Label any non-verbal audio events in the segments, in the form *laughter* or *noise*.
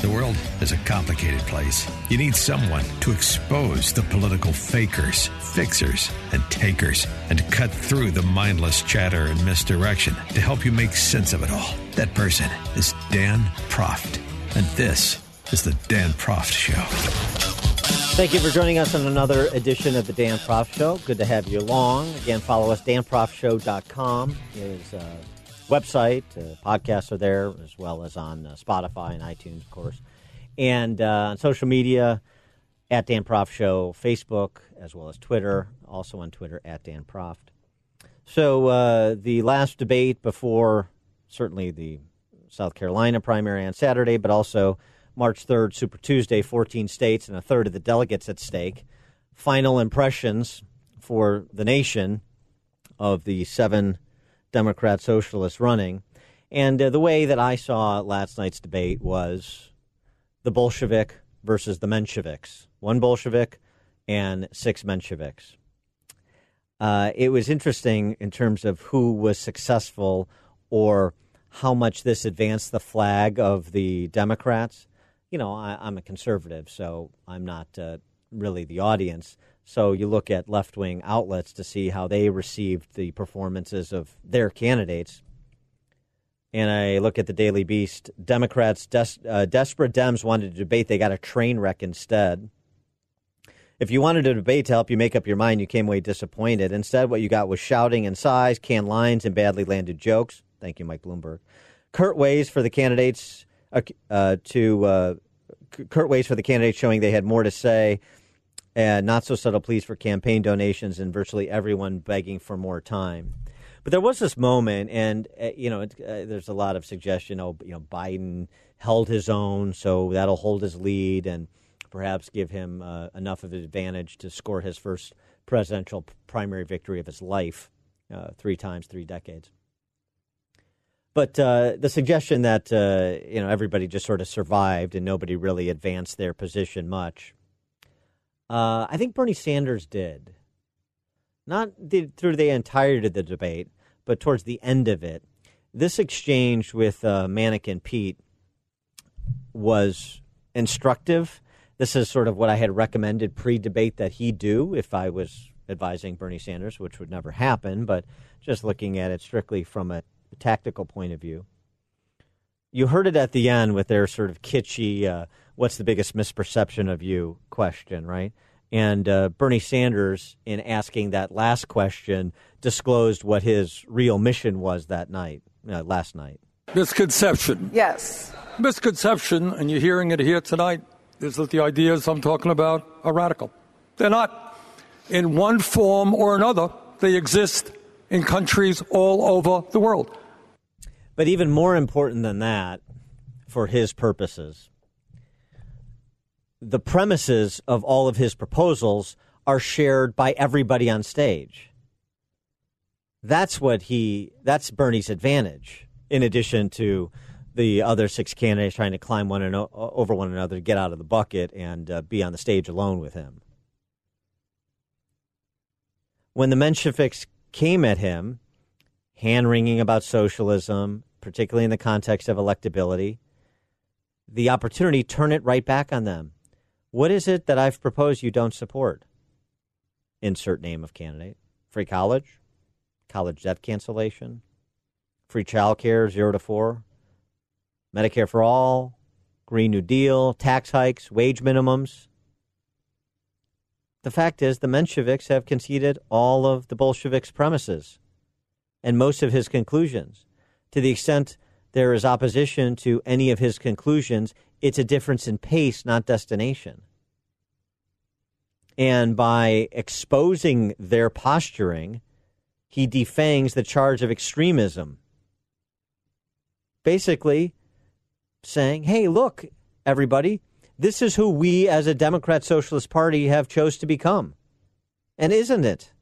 The world is a complicated place. You need someone to expose the political fakers, fixers, and takers, and to cut through the mindless chatter and misdirection to help you make sense of it all. That person is Dan Proft. And this is the Dan Proft Show. Thank you for joining us on another edition of the Dan Proft Show. Good to have you along. Again, follow us. DanProftShow.com is a website. Uh, podcasts are there, as well as on uh, Spotify and iTunes, of course. And uh, on social media, at Dan Proft Show, Facebook, as well as Twitter. Also on Twitter, at Dan Proft. So uh, the last debate before certainly the South Carolina primary on Saturday, but also March 3rd, Super Tuesday, 14 states and a third of the delegates at stake. Final impressions for the nation of the seven Democrat socialists running. And uh, the way that I saw last night's debate was the Bolshevik versus the Mensheviks. One Bolshevik and six Mensheviks. Uh, it was interesting in terms of who was successful or how much this advanced the flag of the Democrats you know, I, am a conservative, so I'm not uh, really the audience. So you look at left wing outlets to see how they received the performances of their candidates. And I look at the Daily Beast. Democrats, des- uh, desperate Dems wanted to debate. They got a train wreck instead. If you wanted a debate to help you make up your mind, you came away disappointed. Instead, what you got was shouting and sighs, canned lines, and badly landed jokes. Thank you, Mike Bloomberg. Curt ways for the candidates uh, uh, to uh, curt ways for the candidates showing they had more to say, and not so subtle pleas for campaign donations, and virtually everyone begging for more time. But there was this moment, and uh, you know, it, uh, there's a lot of suggestion. Oh, you know, Biden held his own, so that'll hold his lead, and perhaps give him uh, enough of an advantage to score his first presidential primary victory of his life, uh, three times, three decades. But uh, the suggestion that you know everybody just sort of survived and nobody really advanced their position much, uh, I think Bernie Sanders did. Not the, through the entirety of the debate, but towards the end of it. This exchange with uh, Mannequin Pete was instructive. This is sort of what I had recommended pre-debate that he do if I was advising Bernie Sanders, which would never happen. But just looking at it strictly from a tactical point of view. You heard it at the end with their sort of kitschy, uh, what's the biggest misperception of you question, right? And uh, Bernie Sanders, in asking that last question, disclosed what his real mission was that night, uh, last night. Misconception. Yes. Misconception, and you're hearing it here tonight, is that the ideas I'm talking about are radical. They're not. In one form or another, they exist in countries all over the world. But even more important than that, for his purposes, the premises of all of his proposals are shared by everybody on stage. That's what he, that's Bernie's advantage, in addition to the other six candidates trying to climb one and over one another to get out of the bucket and uh, be on the stage alone with him. When the Mensheviks came at him, hand wringing about socialism, particularly in the context of electability, the opportunity turn it right back on them. What is it that I've proposed you don't support? Insert name of candidate. Free college, college debt cancellation, free child care, zero to four, Medicare for all, Green New Deal, tax hikes, wage minimums, the fact is, the Mensheviks have conceded all of the Bolsheviks' premises and most of his conclusions. To the extent there is opposition to any of his conclusions, it's a difference in pace, not destination. And by exposing their posturing, he defangs the charge of extremism. Basically, saying, hey, look, everybody, this is who we as a Democrat Socialist Party have chose to become. And isn't it?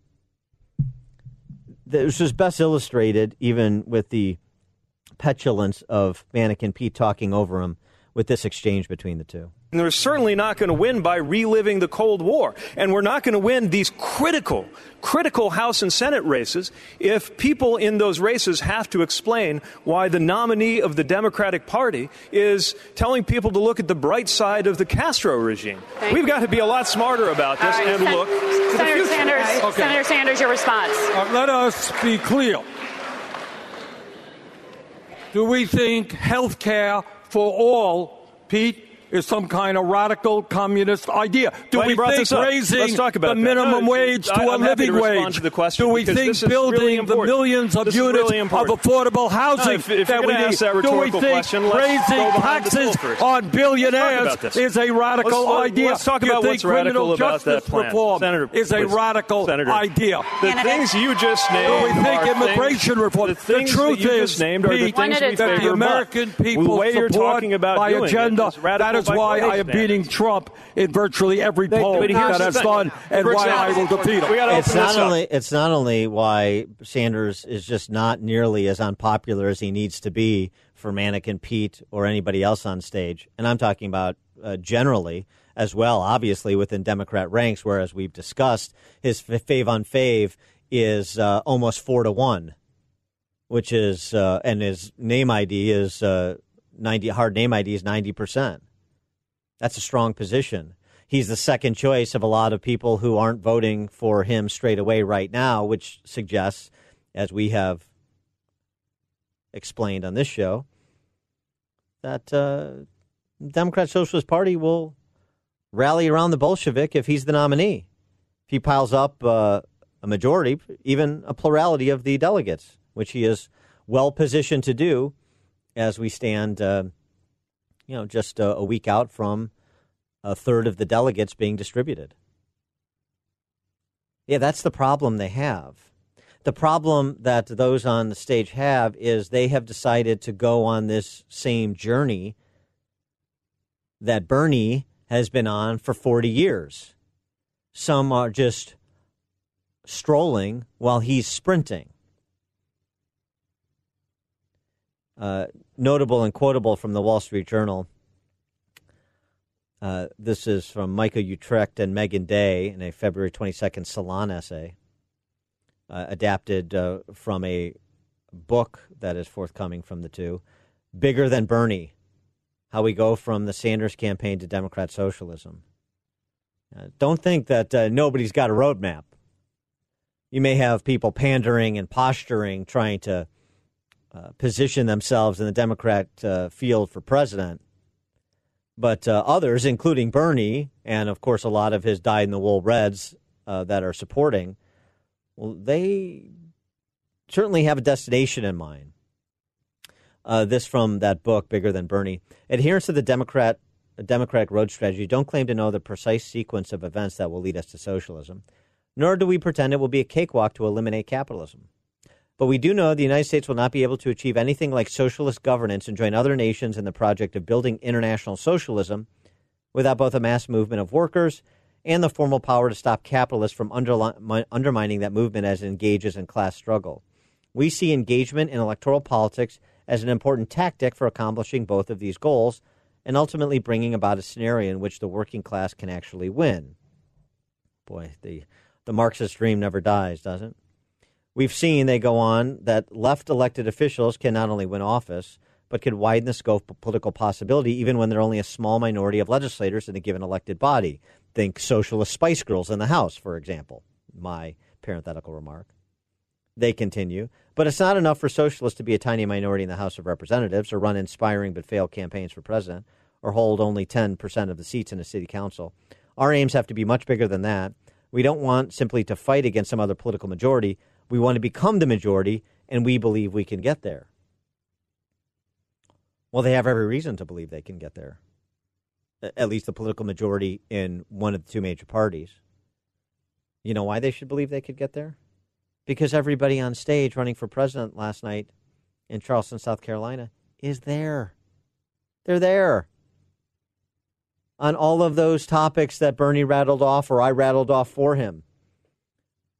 This was best illustrated even with the petulance of Mannequin Pete talking over him with this exchange between the two. And we're certainly not going to win by reliving the Cold War. And we're not going to win these critical, critical House and Senate races if people in those races have to explain why the nominee of the Democratic Party is telling people to look at the bright side of the Castro regime. Thank We've you. got to be a lot smarter about this All right, and Sen- look Senator. Sanders, Okay. Senator Sanders, your response. Uh, let us be clear. Do we think health care for all, Pete, is some kind of radical communist idea? Do Glad we brought think raising Let's talk about the minimum No, wage to I- a I'm happy to living wage? to the question Do we because think this building really the millions of This units really of affordable housing if- if that we need? that Do we think question, raising go behind the taxes on billionaires is a radical Let's- idea? let's talk about think what's radical criminal about that justice plan. reform Senator, is a please. radical Senator. idea? The Candidate. things you just named. Do we think are immigration things, reform? The The truth that is, named are the things at a we time. favor that the American people the way you're support talking about my agenda. that is why I am beating Trump in virtually every They- poll but here's that the has done, and For why I will defeat him. It's not this up. only it's not only why Sanders is just not nearly as unpopular as he needs to be for Mannequin Pete or anybody else on stage, and I'm talking about uh, generally as well. Obviously, within Democrat ranks, where as we've discussed, his fave on fave is uh, almost four to one, which is uh, and his name ID is uh, ninety. Hard name ID is ninety percent. That's a strong position. He's the second choice of a lot of people who aren't voting for him straight away right now, which suggests, as we have explained on this show, that uh, Democrat Socialist Party will rally around the Bolshevik if he's the nominee. If he piles up uh, a majority, even a plurality of the delegates, which he is well positioned to do as we stand, uh, you know, just a, a week out from a third of the delegates being distributed. Yeah, that's the problem they have. The problem that those on the stage have is they have decided to go on this same journey that Bernie has been on for 40 years. Some are just strolling while he's sprinting. Uh, notable and quotable from the Wall Street Journal. Uh, this is from Micah Uetricht and Meagan Day in a February 22nd Salon essay, uh, adapted uh, from a book that is forthcoming from the two Bigger Than Bernie How We Go from the Sanders Campaign to Democrat Socialism. Uh, don't think that uh, nobody's got a roadmap. You may have people pandering and posturing, trying to uh, position themselves in the Democrat uh, field for president. But uh, others, including Bernie, and of course a lot of his dyed in the wool Reds uh, that are supporting, well, they certainly have a destination in mind. This from that book, Bigger Than Bernie. Adherents to the Democrat Democratic road strategy don't claim to know the precise sequence of events that will lead us to socialism, nor do we pretend it will be a cakewalk to eliminate capitalism. But we do know the United States will not be able to achieve anything like socialist governance and join other nations in the project of building international socialism without both a mass movement of workers and the formal power to stop capitalists from underli- undermining that movement as it engages in class struggle. We see engagement in electoral politics as an important tactic for accomplishing both of these goals and ultimately bringing about a scenario in which the working class can actually win. Boy, the, the Marxist dream never dies, does it? We've seen, they go on, that left elected officials can not only win office, but can widen the scope of political possibility even when they're only a small minority of legislators in a given elected body. Think socialist Spice Girls in the House, for example. My parenthetical remark. They continue, but it's not enough for socialists to be a tiny minority in the House of Representatives or run inspiring but failed campaigns for president or hold only 10% of the seats in a city council. Our aims have to be much bigger than that. We don't want simply to fight against some other political majority. We want to become the majority, and we believe we can get there. Well, they have every reason to believe they can get there. At least the political majority in one of the two major parties. You know why they should believe they could get there? Because everybody on stage running for president last night in Charleston, South Carolina, is there. They're there. On all of those topics that Bernie rattled off or I rattled off for him.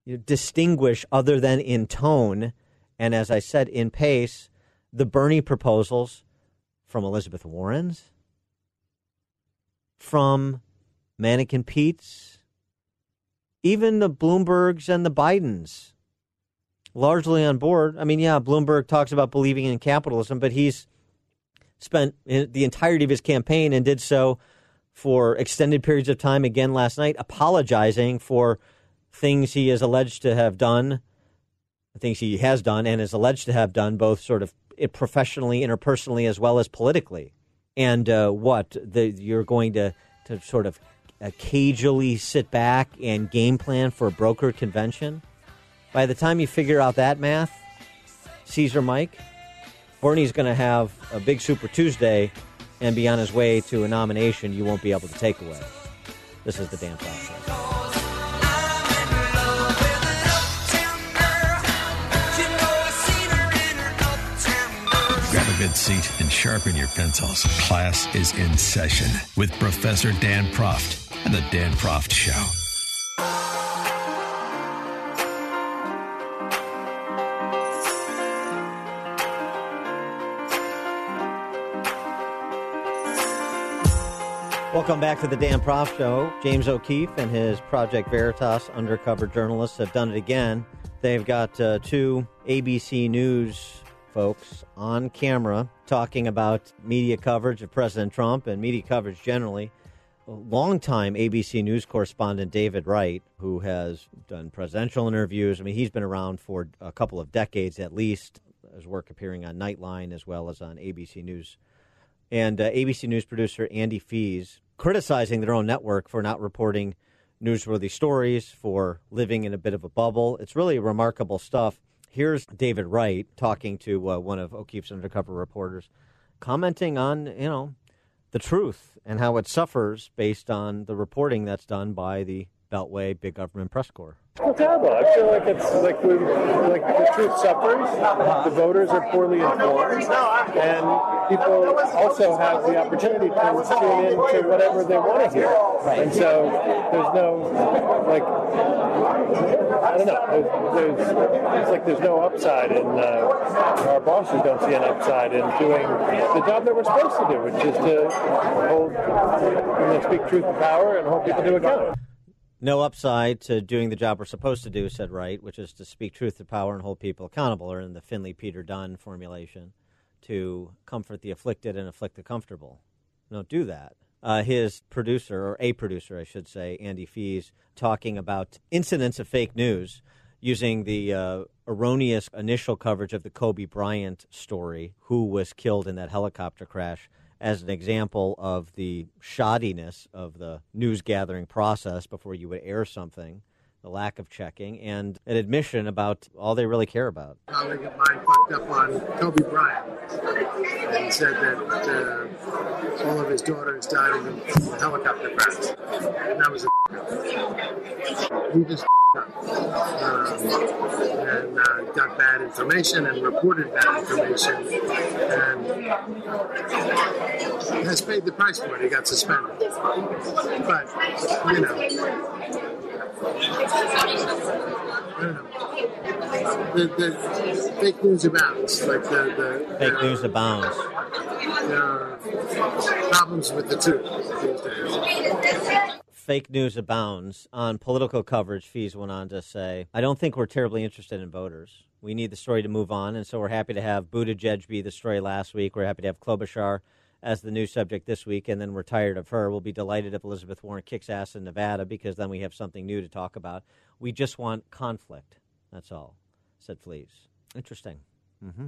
You distinguish other than in tone and, as I said, in pace, the Bernie proposals from Elizabeth Warren's, from Mannequin Pete's, even the Bloombergs and the Bidens largely on board. I mean, yeah, Bloomberg talks about believing in capitalism, but he's spent the entirety of his campaign and did so for extended periods of time again last night, apologizing for things he is alleged to have done, things he has done and is alleged to have done, both sort of professionally, interpersonally, as well as politically. And uh, what the, you're going to to sort of occasionally sit back and game plan for a broker convention. By the time you figure out that math, Caesar Mike, Bernie's going to have a big Super Tuesday and be on his way to a nomination you won't be able to take away. This is the Process. Grab good seat and sharpen your pencils. Class is in session with Professor Dan Proft and the Dan Proft Show. Welcome back to the Dan Proft Show. James O'Keefe and his Project Veritas undercover journalists have done it again. They've got uh, two ABC News folks on camera talking about media coverage of President Trump and media coverage generally. Longtime ABC News correspondent David Wright, who has done presidential interviews. I mean, he's been around for a couple of decades at least, his work appearing on Nightline as well as on ABC News. And uh, ABC News producer Andy Fies criticizing their own network for not reporting newsworthy stories, for living in a bit of a bubble. It's really remarkable stuff. Here's David Wright talking to uh, one of O'Keefe's undercover reporters, commenting on, you know, the truth and how it suffers based on the reporting that's done by the Beltway Big Government Press Corps. Well, terrible. I feel like it's like we like the truth suffers. The voters are poorly informed, and people also have the opportunity to tune in to whatever they want to hear. And so there's no like I don't know. There's, there's it's like there's no upside and uh, our bosses don't see an upside in doing the job that we're supposed to do, which is to hold and speak truth to power and hold people to account no upside to doing the job we're supposed to do, said Wright, which is to speak truth to power and hold people accountable, or in the Finley Peter Dunne formulation, to comfort the afflicted and afflict the comfortable. Don't do that. Uh, his producer, or a producer, I should say, Andy Fies, talking about incidents of fake news using the uh, erroneous initial coverage of the Kobe Bryant story, who was killed in that helicopter crash as an example of the shoddiness of the news gathering process before you would air something, lack of checking, and an admission about all they really care about. A colleague of mine fucked up on Kobe Bryant and said that uh, all of his daughters died in a helicopter crash. And that was a *laughs* he just *laughs* um, and uh, got bad information and reported bad information and has paid the price for it. He got suspended. But, you know. The, the fake news abounds. Like the, the fake news abounds. Uh, problems with the days fake news abounds. On political coverage, Fies went on to say, I don't think we're terribly interested in voters. We need the story to move on, and so we're happy to have Buttigieg be the story last week. We're happy to have Klobuchar as the new subject this week, and then we're tired of her. We'll be delighted if Elizabeth Warren kicks ass in Nevada because then we have something new to talk about. We just want conflict. That's all, said Fies. Interesting. Mm-hmm.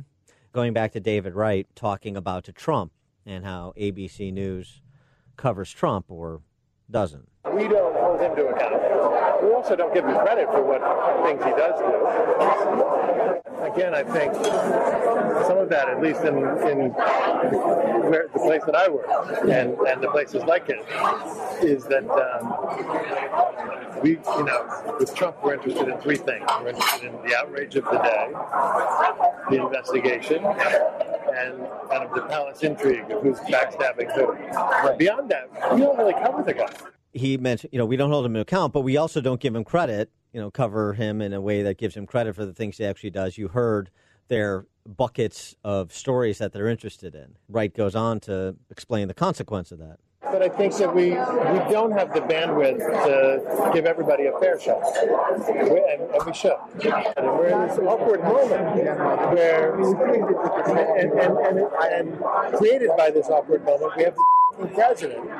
Going back to David Wright talking about to Trump and how ABC News covers Trump or doesn't. We don't hold him to account. We also don't give him credit for what things he does do. Again, I think some of that, at least in, in where, the place that I work and, and the places like it, is that um, we, you know, with Trump, we're interested in three things. We're interested in the outrage of the day, the investigation, and kind of the palace intrigue of who's backstabbing who. Beyond that, we don't really cover the guy. He mentioned, you know, we don't hold him to account, but we also don't give him credit, you know, cover him in a way that gives him credit for the things he actually does. You heard their buckets of stories that they're interested in. Wright goes on to explain the consequence of that. But I think that we we don't have the bandwidth to give everybody a fair shot, we, and, and, we should. And we're in this awkward moment where, and, and, and, and created by this awkward moment, we have president,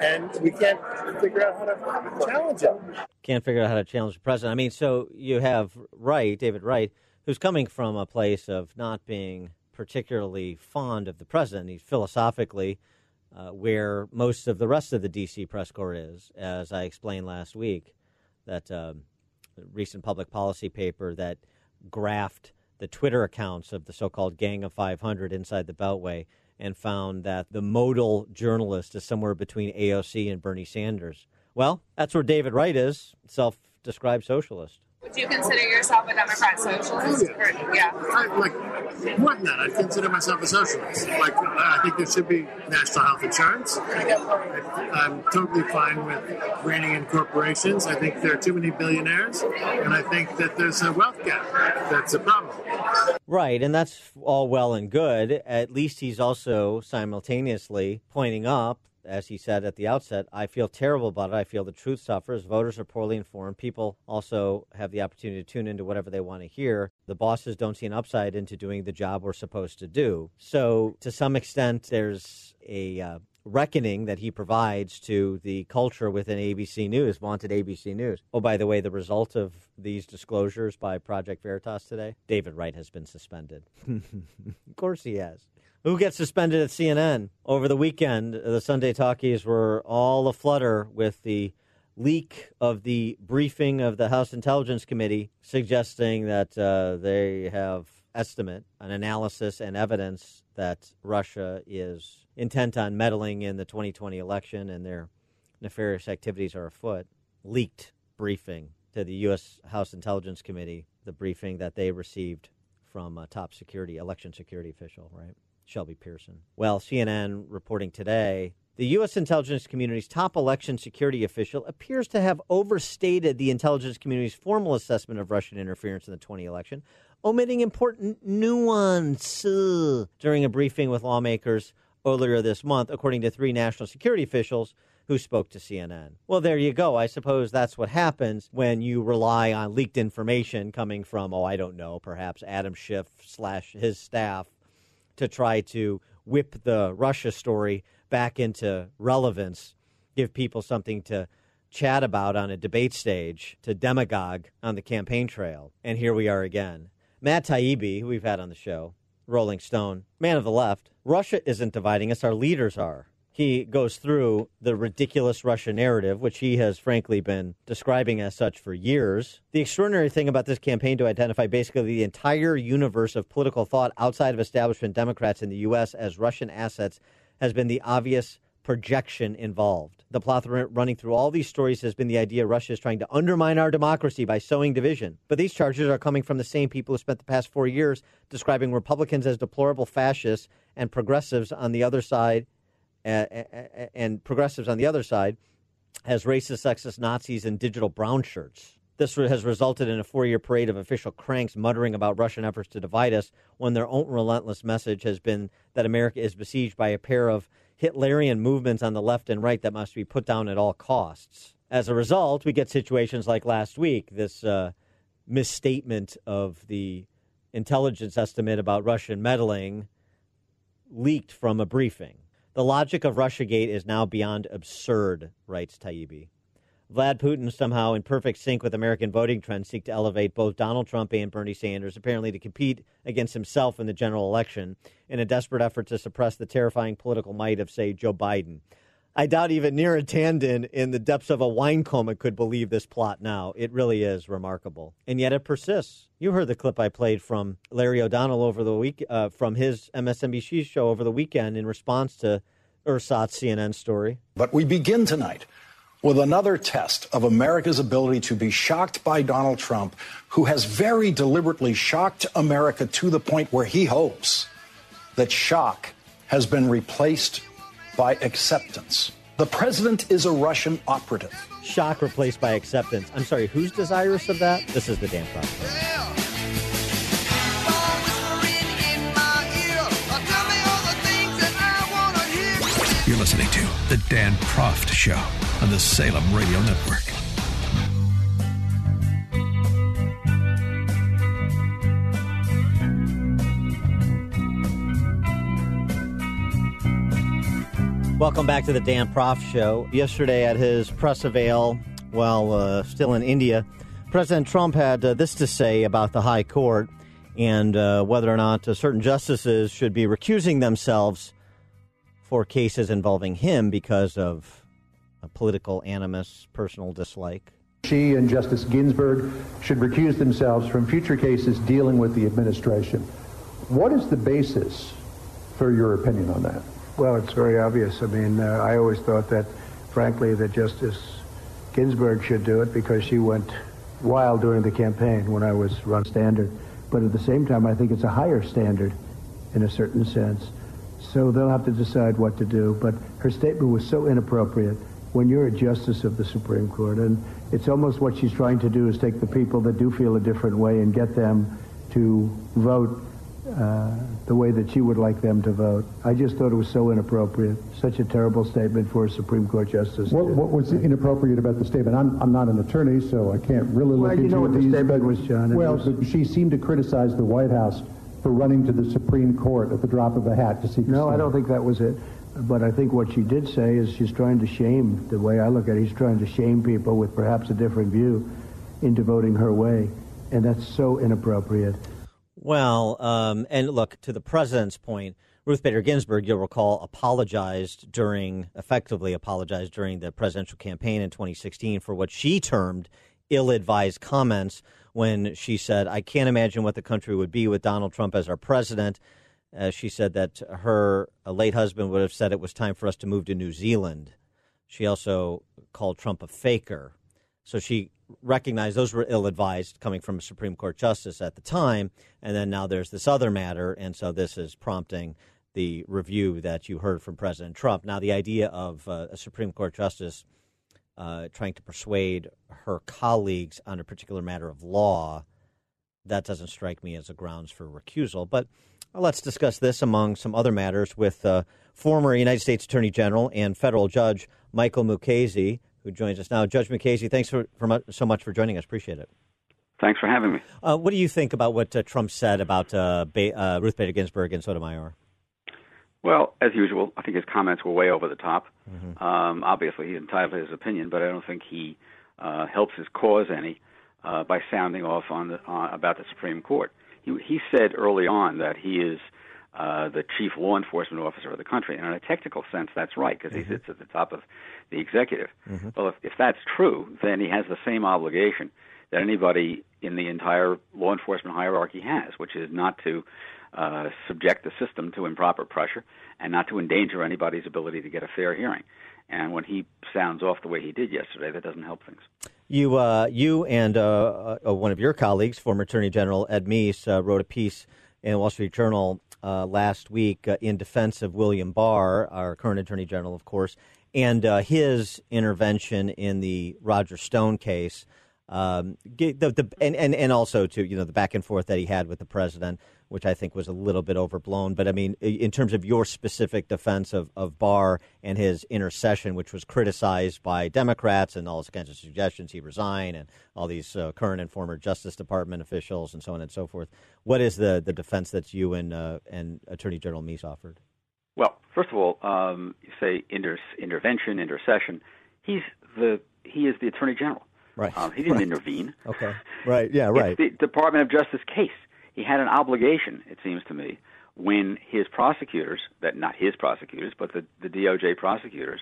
and we can't figure out how to challenge him. Can't figure out how to challenge the president. I mean, so you have Wright, David Wright, who's coming from a place of not being particularly fond of the president. He's philosophically uh, where most of the rest of the D.C. press corps is, as I explained last week. That um, recent public policy paper that graphed the Twitter accounts of the so-called Gang of 500 inside the Beltway and found that the modal journalist is somewhere between AOC and Bernie Sanders. Well, that's where David Wright is, self-described socialist. Would you consider yourself a Democrat socialist? Oh, yeah. Or, yeah. I, like more than that, I consider myself a socialist. Like I think there should be national health insurance. I, am totally fine with reining in corporations. I think there are too many billionaires, and I think that there's a wealth gap that's a problem. Right, and that's all well and good. At least he's also simultaneously pointing up as he said at the outset, I feel terrible about it. I feel the truth suffers. Voters are poorly informed. People also have the opportunity to tune into whatever they want to hear. The bosses don't see an upside into doing the job we're supposed to do. So, to some extent, there's a uh, reckoning that he provides to the culture within ABC News, wanted ABC News. Oh, by the way, the result of these disclosures by Project Veritas today David Wright has been suspended. *laughs* of course he has. Who gets suspended at CNN? Over the weekend, the Sunday talkies were all aflutter with the leak of the briefing of the House Intelligence Committee suggesting that uh, they have estimate, an analysis, and evidence that Russia is intent on meddling in the 2020 election and their nefarious activities are afoot. Leaked briefing to the U.S. House Intelligence Committee, the briefing that they received from a top security election security official, right? Shelby Pierson. Well, CNN reporting today the U.S. intelligence community's top election security official appears to have overstated the intelligence community's formal assessment of Russian interference in the 20 election, omitting important nuance during a briefing with lawmakers earlier this month, according to three national security officials who spoke to CNN. Well, there you go. I suppose that's what happens when you rely on leaked information coming from, oh, I don't know, perhaps Adam Schiff slash his staff to try to whip the Russia story back into relevance, give people something to chat about on a debate stage, to demagogue on the campaign trail. And here we are again. Matt Taibbi, we've had on the show, Rolling Stone, man of the left. Russia isn't dividing us, our leaders are he goes through the ridiculous Russia narrative, which he has frankly been describing as such for years. The extraordinary thing about this campaign to identify basically the entire universe of political thought outside of establishment Democrats in the U.S. as Russian assets has been the obvious projection involved. The plot running through all these stories has been the idea Russia is trying to undermine our democracy by sowing division. But these charges are coming from the same people who spent the past four years describing Republicans as deplorable fascists and progressives on the other side and progressives on the other side as racist, sexist Nazis in digital brown shirts. This has resulted in a four year parade of official cranks muttering about Russian efforts to divide us when their own relentless message has been that America is besieged by a pair of Hitlerian movements on the left and right that must be put down at all costs. As a result, we get situations like last week this uh, misstatement of the intelligence estimate about Russian meddling leaked from a briefing. The logic of Russiagate is now beyond absurd, writes Taibbi. Vlad Putin, somehow in perfect sync with American voting trends, seek to elevate both Donald Trump and Bernie Sanders, apparently to compete against himself in the general election in a desperate effort to suppress the terrifying political might of, say, Joe Biden. I doubt even Neera Tanden in the depths of a wine coma could believe this plot now. It really is remarkable. And yet it persists. You heard the clip I played from Larry O'Donnell over the week, uh, from his MSNBC show over the weekend in response to Ursat's CNN story. But we begin tonight with another test of America's ability to be shocked by Donald Trump, who has very deliberately shocked America to the point where he hopes that shock has been replaced by acceptance. The president is a Russian operative. Shock replaced by acceptance. I'm sorry, who's desirous of that? This is the Dan Proft You're listening to The Dan Proft Show on the Salem Radio Network. Welcome back to the Dan Proft Show. Yesterday at his press avail, while uh, still in India, President Trump had uh, this to say about the High Court and uh, whether or not uh, certain justices should be recusing themselves for cases involving him because of political animus, personal dislike. She and Justice Ginsburg should recuse themselves from future cases dealing with the administration. What is the basis for your opinion on that? Well, it's very obvious. I mean, uh, I always thought that, frankly, that Justice Ginsburg should do it because she went wild during the campaign when I was run standard. But at the same time, I think it's a higher standard in a certain sense. So they'll have to decide what to do. But her statement was so inappropriate when you're a justice of the Supreme Court. And it's almost what she's trying to do is take the people that do feel a different way and get them to vote uh, the way that she would like them to vote. I just thought it was so inappropriate. Such a terrible statement for a Supreme Court justice. What, what was inappropriate about the statement? I'm, I'm not an attorney, so I can't really look well, into you know what these, the statement was, John. It well, was, she seemed to criticize the White House for running to the Supreme Court at the drop of a hat to seek. No, I don't think that was it. But I think what she did say is she's trying to shame, the way I look at it, she's trying to shame people with perhaps a different view into voting her way. And that's so inappropriate. Well, um, and look, to the president's point, Ruth Bader Ginsburg, you'll recall, apologized during, effectively apologized during the presidential campaign in 2016 for what she termed ill advised comments when she said, I can't imagine what the country would be with Donald Trump as our president. Uh, she said that her late husband would have said it was time for us to move to New Zealand. She also called Trump a faker. So she recognized those were ill advised coming from a Supreme Court justice at the time. And then now there's this other matter. And so this is prompting the review that you heard from President Trump. Now, the idea of uh, a Supreme Court justice uh, trying to persuade her colleagues on a particular matter of law, that doesn't strike me as a grounds for recusal. But let's discuss this among some other matters with uh, former United States Attorney General and federal judge Michael Mukasey who joins us now. Judge Mukasey, thanks for, for so much for joining us. Appreciate it. Thanks for having me. Uh, what do you think about what uh, Trump said about uh, ba- uh, Ruth Bader Ginsburg and Sotomayor? Well, as usual, I think his comments were way over the top. Mm-hmm. Um, obviously, he's entitled to his opinion, but I don't think he uh, helps his cause any uh, by sounding off on the, about the Supreme Court. He, he said early on that he is uh, the chief law enforcement officer of the country. And in a technical sense, that's right because mm-hmm. he sits at the top of the executive. Mm-hmm. Well, if, if that's true, then he has the same obligation that anybody in the entire law enforcement hierarchy has, which is not to uh, subject the system to improper pressure and not to endanger anybody's ability to get a fair hearing. And when he sounds off the way he did yesterday, that doesn't help things. You, uh, you, and uh, uh one of your colleagues, former Attorney General Ed Meese, uh, wrote a piece in the Wall Street Journal uh, last week uh, in defense of William Barr, our current Attorney General, of course, and uh, his intervention in the Roger Stone case. Um, the, the, and, and, and also to you know the back and forth that he had with the president, which I think was a little bit overblown. But I mean, in terms of your specific defense of, of Barr and his intercession, which was criticized by Democrats and all kinds of suggestions he resign and all these uh, current and former Justice Department officials and so on and so forth. What is the, the defense that you and uh, and Attorney General Meese offered? Well, first of all, um, you say inter- intervention, intercession. He's the he is the Attorney General. Right. Um, he didn't *laughs* right. intervene. Okay. Right. Yeah. Right. It's the Department of Justice case. He had an obligation, it seems to me, when his prosecutors, that not his prosecutors, but the, the DOJ prosecutors,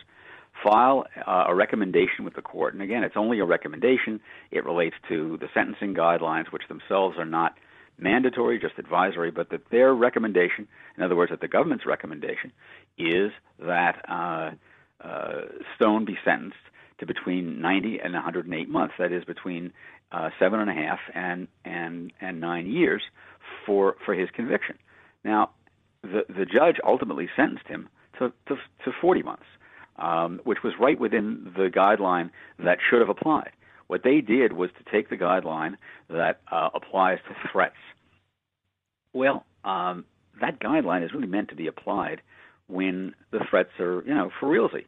file uh, a recommendation with the court. And again, it's only a recommendation. It relates to the sentencing guidelines, which themselves are not mandatory, just advisory, but that their recommendation, in other words, that the government's recommendation, is that uh, uh, Stone be sentenced to between 90 and 108 months. That is between uh, seven and a half and and and nine years for for his conviction. Now, the the judge ultimately sentenced him to to, to 40 months, um, which was right within the guideline that should have applied. What they did was to take the guideline that uh, applies to threats. Well, um, that guideline is really meant to be applied when the threats are, you know, for realsy.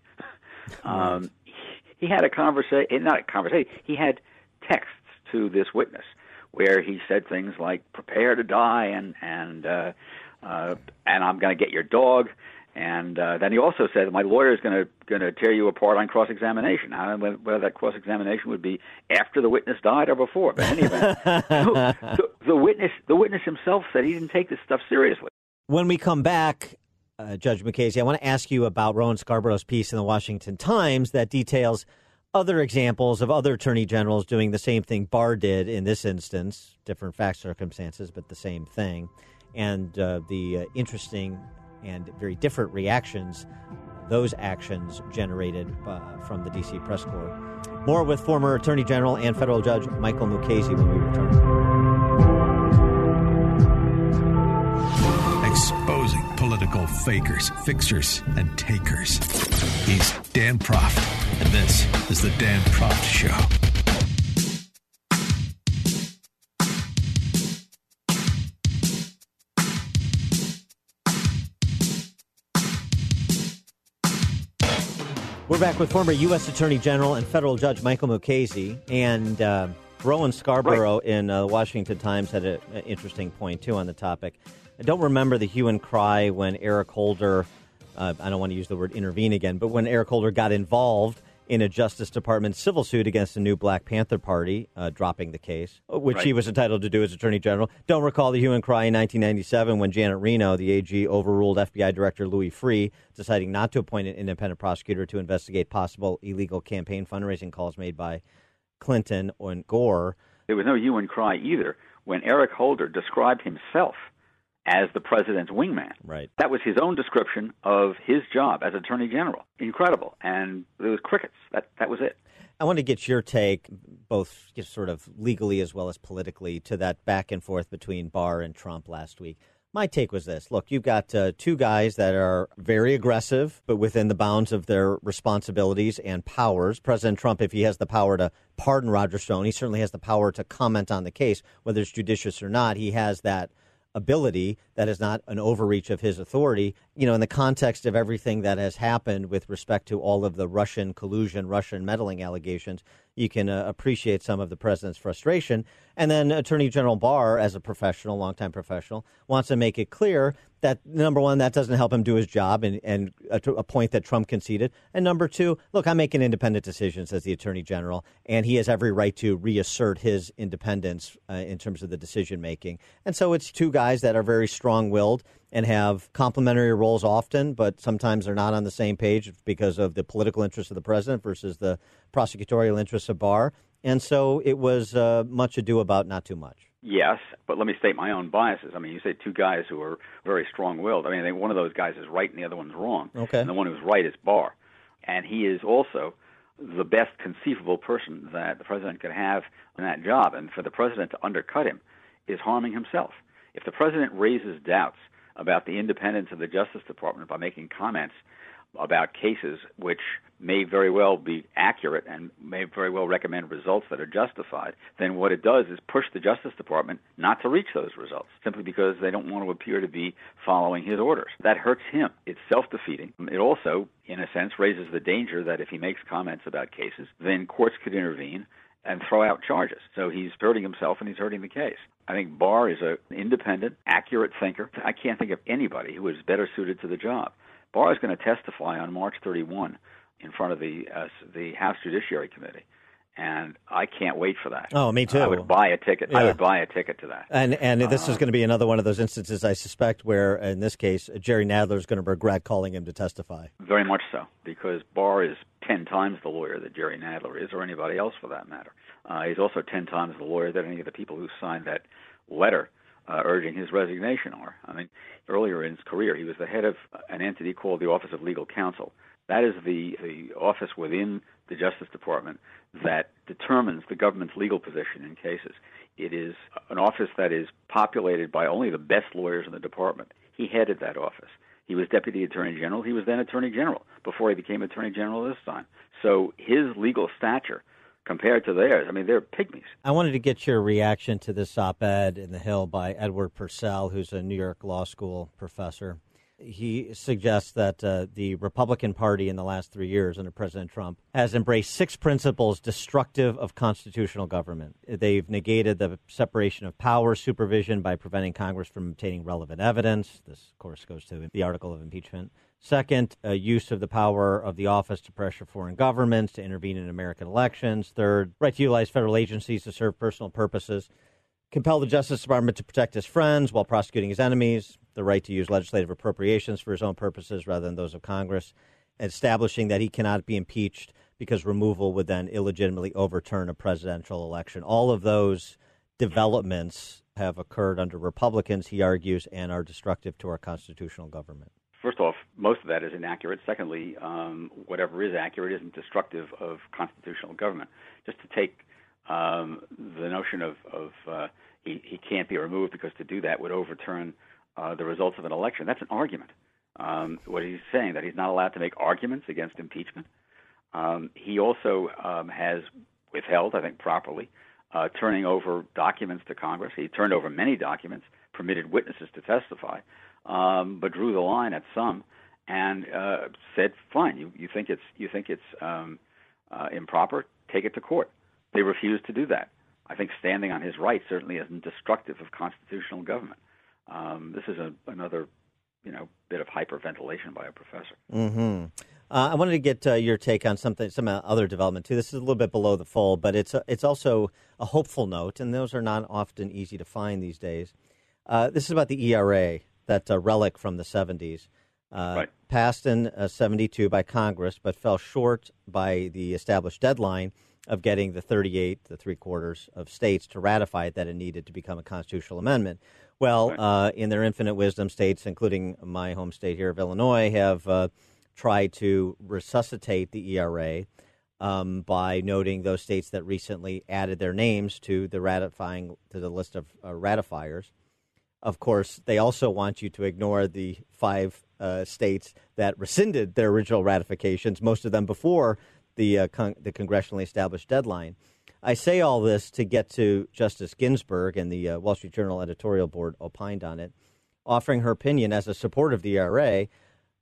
Um, he, he had a conversation, eh, not a conversation. He had texts to this witness where he said things like "prepare to die" and and uh, uh, and I'm going to get your dog. And uh, then he also said, "My lawyer is going to going to tear you apart on cross examination." I don't know whether that cross examination would be after the witness died or before. But anyway, *laughs* the, the witness the witness himself said he didn't take this stuff seriously. When we come back, uh, Judge Mukasey, I want to ask you about Rowan Scarborough's piece in the Washington Times that details other examples of other attorney generals doing the same thing Barr did in this instance, different fact circumstances, but the same thing, and uh, the uh, interesting and very different reactions those actions generated uh, from the D.C. press corps. More with former Attorney General and federal judge Michael Mukasey when we return. Fakers, fixers, and takers. He's Dan Proft, and this is The Dan Proft Show. We're back with former U.S. Attorney General and federal judge Michael Mukasey and uh, Rowan Scarborough right. in uh, the Washington Times had an interesting point too on the topic. I don't remember the hue and cry when Eric Holder. Uh, I don't want to use the word intervene again, but when Eric Holder got involved in a Justice Department civil suit against the new Black Panther Party, uh, dropping the case, which right. he was entitled to do as Attorney General. Don't recall the hue and cry in 1997 when Janet Reno, the AG, overruled FBI Director Louis Freeh, deciding not to appoint an independent prosecutor to investigate possible illegal campaign fundraising calls made by Clinton and Gore. There was no hue and cry either when Eric Holder described himself as the president's wingman. Right. That was his own description of his job as attorney general. Incredible. And it was crickets. That that was it. I want to get your take, both sort of legally as well as politically, to that back and forth between Barr and Trump last week. My take was this look, you've got uh, two guys that are very aggressive, but within the bounds of their responsibilities and powers. President Trump, if he has the power to pardon Roger Stone, he certainly has the power to comment on the case, whether it's judicious or not. He has that ability that is not an overreach of his authority you know in the context of everything that has happened with respect to all of the russian collusion russian meddling allegations you can uh, appreciate some of the president's frustration and then attorney general barr as a professional longtime professional wants to make it clear that number one, that doesn't help him do his job, and, and a, a, point that Trump conceded. And number two, look, I'm making independent decisions as the attorney general, and he has every right to reassert his independence uh, in terms of the decision making. And so it's two guys that are very strong willed and have complementary roles often, but sometimes they're not on the same page because of the political interests of the president versus the prosecutorial interests of Barr. And so it was uh, much ado about not too much. Yes, but let me state my own biases. I mean, you say two guys who are very strong-willed. I mean, I think one of those guys is right and the other one's wrong. Okay. And the one who's right is Barr, and he is also the best conceivable person that the president could have in that job. And for the president to undercut him is harming himself. If the president raises doubts about the independence of the Justice Department by making comments about cases which may very well be accurate and may very well recommend results that are justified, then what it does is push the Justice Department not to reach those results simply because they don't want to appear to be following his orders. That hurts him. It's self defeating. It also, in a sense, raises the danger that if he makes comments about cases, then courts could intervene and throw out charges. So he's hurting himself and he's hurting the case. I think Barr is an independent, accurate thinker. I can't think of anybody who is better suited to the job. Barr is going to testify on March 31 in front of the uh, the House Judiciary Committee, and I can't wait for that. Oh, me too. I would buy a ticket. Yeah. I would buy a ticket to that. And and uh, this is going to be another one of those instances, I suspect, where in this case Jerry Nadler is going to regret calling him to testify. Very much so, because Barr is ten times the lawyer that Jerry Nadler is, or anybody else for that matter. Uh, he's also ten times the lawyer that any of the people who signed that letter uh, urging his resignation are. I mean, earlier in his career, he was the head of an entity called the Office of Legal Counsel. That is the, the office within the Justice Department that determines the government's legal position in cases. It is an office that is populated by only the best lawyers in the department. He headed that office. He was Deputy Attorney General. He was then Attorney General before he became Attorney General this time. So his legal stature compared to theirs, I mean, they're pygmies. I wanted to get your reaction to this op ed in The Hill by Edward Purcell, who's a New York Law School professor. He suggests that uh, the Republican Party in the last three years under President Trump has embraced six principles destructive of constitutional government. They've negated the separation of powers supervision by preventing Congress from obtaining relevant evidence. This, of course, goes to the article of impeachment. Second, uh, use of the power of the office to pressure foreign governments to intervene in American elections. Third, right to utilize federal agencies to serve personal purposes. Compel the Justice Department to protect his friends while prosecuting his enemies the right to use legislative appropriations for his own purposes rather than those of Congress, establishing that he cannot be impeached because removal would then illegitimately overturn a presidential election. All of those developments have occurred under Republicans, he argues, and are destructive to our constitutional government. First off, most of that is inaccurate. Secondly, um, whatever is accurate isn't destructive of constitutional government. Just to take um, the notion of, of uh, he, he can't be removed because to do that would overturn uh, the results of an election. That's an argument. Um, what he's saying that he's not allowed to make arguments against impeachment. Um, he also um, has withheld, I think, properly, uh, turning over documents to Congress. He turned over many documents, permitted witnesses to testify, um, but drew the line at some and uh, said, "Fine, you, you think it's you think it's um, uh, improper? Take it to court." They refused to do that. I think standing on his right certainly isn't destructive of constitutional government. Um, this is a, another, you know, bit of hyperventilation by a professor. Mm-hmm. Uh, I wanted to get uh, your take on something, some other development too. This is a little bit below the fold, but it's a, it's also a hopeful note, and those are not often easy to find these days. Uh, this is about the ERA, that uh, relic from the 70s. Uh, right. Passed in uh, 72 by Congress, but fell short by the established deadline of getting the 38, the three quarters of states to ratify it that it needed to become a constitutional amendment. Well, uh, in their infinite wisdom, states, including my home state here of Illinois, have uh, tried to resuscitate the ERA um, by noting those states that recently added their names to the ratifying to the list of uh, ratifiers. Of course, they also want you to ignore the five uh, states that rescinded their original ratifications, most of them before the uh, con- the congressionally established deadline. I say all this to get to Justice Ginsburg, and the uh, Wall Street Journal editorial board opined on it, offering her opinion as a supporter of the ERA.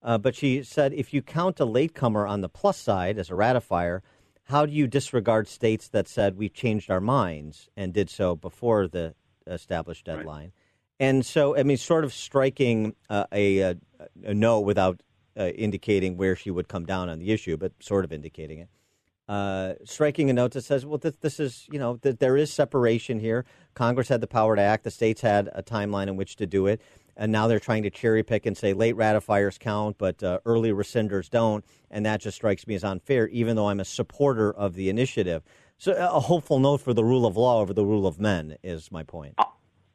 Uh, but she said if you count a latecomer on the plus side as a ratifier, how do you disregard states that said we've changed our minds and did so before the established deadline? Right. And so, I mean, sort of striking uh, a, a, a, no without uh, indicating where she would come down on the issue, but sort of indicating it. Uh, striking a note that says, well, this, this is, you know, th- there is separation here. Congress had the power to act, the states had a timeline in which to do it. And now they're trying to cherry pick and say late ratifiers count, but uh, early rescinders don't. And that just strikes me as unfair, even though I'm a supporter of the initiative. So, a hopeful note for the rule of law over the rule of men is my point.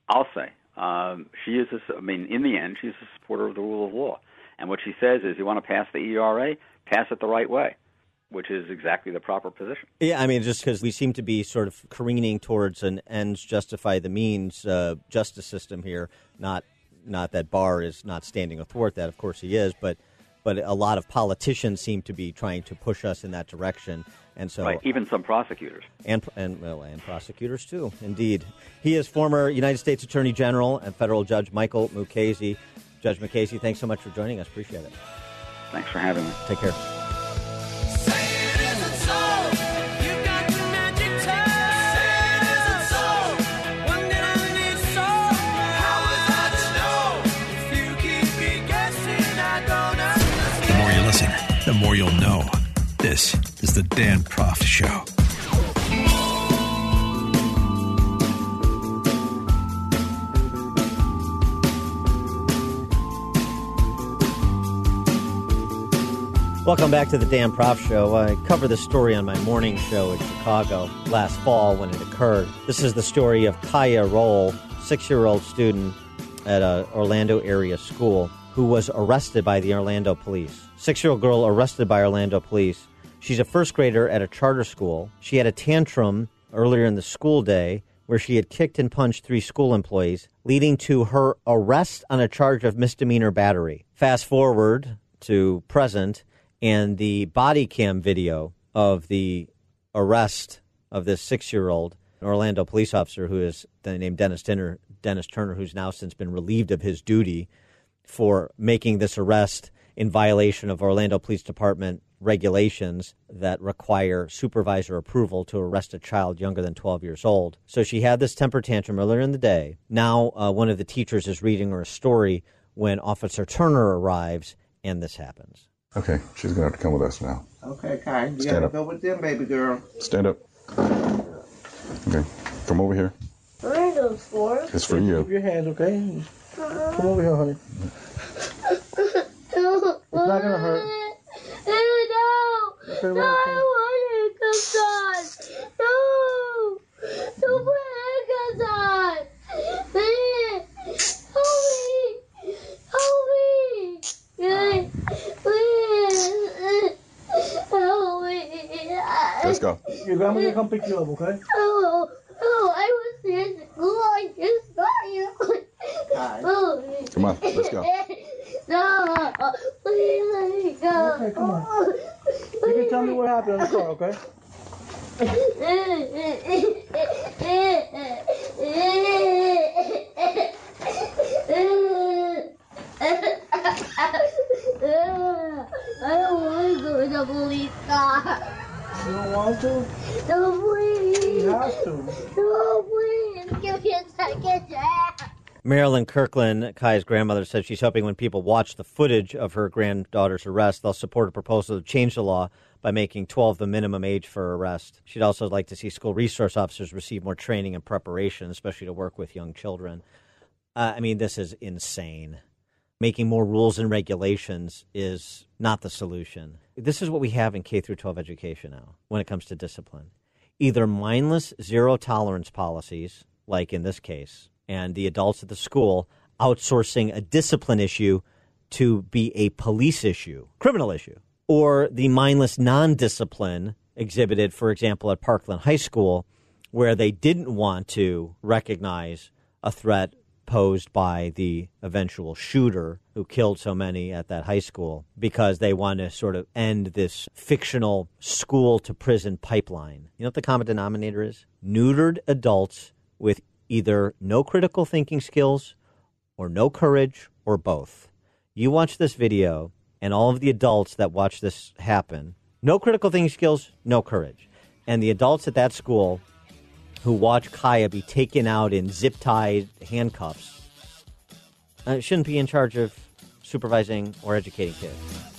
I'll say. Um, she is, a, I mean, in the end, she's a supporter of the rule of law. And what she says is, you want to pass the ERA, pass it the right way, which is exactly the proper position. Yeah, I mean, just because we seem to be sort of careening towards an ends justify the means uh, justice system here. Not, not that Barr is not standing athwart that. Of course, he is, but but a lot of politicians seem to be trying to push us in that direction. And so, right, even some prosecutors and and well, and prosecutors too. Indeed, he is former United States Attorney General and federal judge Michael Mukasey. Judge Mukasey, thanks so much for joining us. Appreciate it. Thanks for having me. Take care. The more you listen, the more you'll know. This is the Dan Proft Show. Welcome back to the Dan Proft Show. I covered this story on my morning show in Chicago last fall when it occurred. This is the story of Kaia Rolle, six year old student at a Orlando area school who was arrested by the Orlando police. Six year old girl arrested by Orlando police. She's a first grader at a charter school. She had a tantrum earlier in the school day where she had kicked and punched three school employees, leading to her arrest on a charge of misdemeanor battery. Fast forward to present, and the body cam video of the arrest of this six year old Orlando police officer who is named Dennis Turner, Dennis Turner, who's now since been relieved of his duty for making this arrest in violation of Orlando Police Department regulations that require supervisor approval to arrest a child younger than 12 years old. So she had this temper tantrum earlier in the day. Now, uh, one of the teachers is reading her a story when Officer Turner arrives and this happens. Okay, she's gonna have to come with us now. Okay, Kai, you Stand gotta up. go with them, baby girl. Stand up. Okay, come over here. What are those for? It's for you. Keep your hands, okay? Come over here, honey. *laughs* It's not gonna hurt. No! Okay, No, well, I want handcuffs on! No! Don't put handcuffs on! Please! Help me! Help me! Please! Please! Help me! Let's go. Your grandma can come pick you up, okay? Oh, oh, I was in school. I just saw you. Oh, Come on, let's go. No, please let me go. Okay, come on. You can tell me what happened in the car, okay? *laughs* I don't want to go to the police. You don't want to? No, please. You have to. No, please. Give me a second. Meralyn Kirkland, Kai's grandmother, said she's hoping when people watch the footage of her granddaughter's arrest, they'll support a proposal to change the law by making 12 the minimum age for arrest. She'd also like to see school resource officers receive more training and preparation, especially to work with young children. Uh, I mean, this is insane. Making more rules and regulations is not the solution. This is what we have in K through 12 education now when it comes to discipline. Either mindless zero tolerance policies, like in this case, and the adults at the school outsourcing a discipline issue to be a police issue, criminal issue, or the mindless non discipline exhibited, for example, at Parkland High School, where they didn't want to recognize a threat posed by the eventual shooter who killed so many at that high school because they want to sort of end this fictional school to prison pipeline. You know what the common denominator is? Neutered adults with either no critical thinking skills or no courage or both. You watch this video, and all of the adults that watch this happen, no critical thinking skills, no courage. And the adults at that school who watch Kaia be taken out in zip tied handcuffs uh, shouldn't be in charge of supervising or educating kids.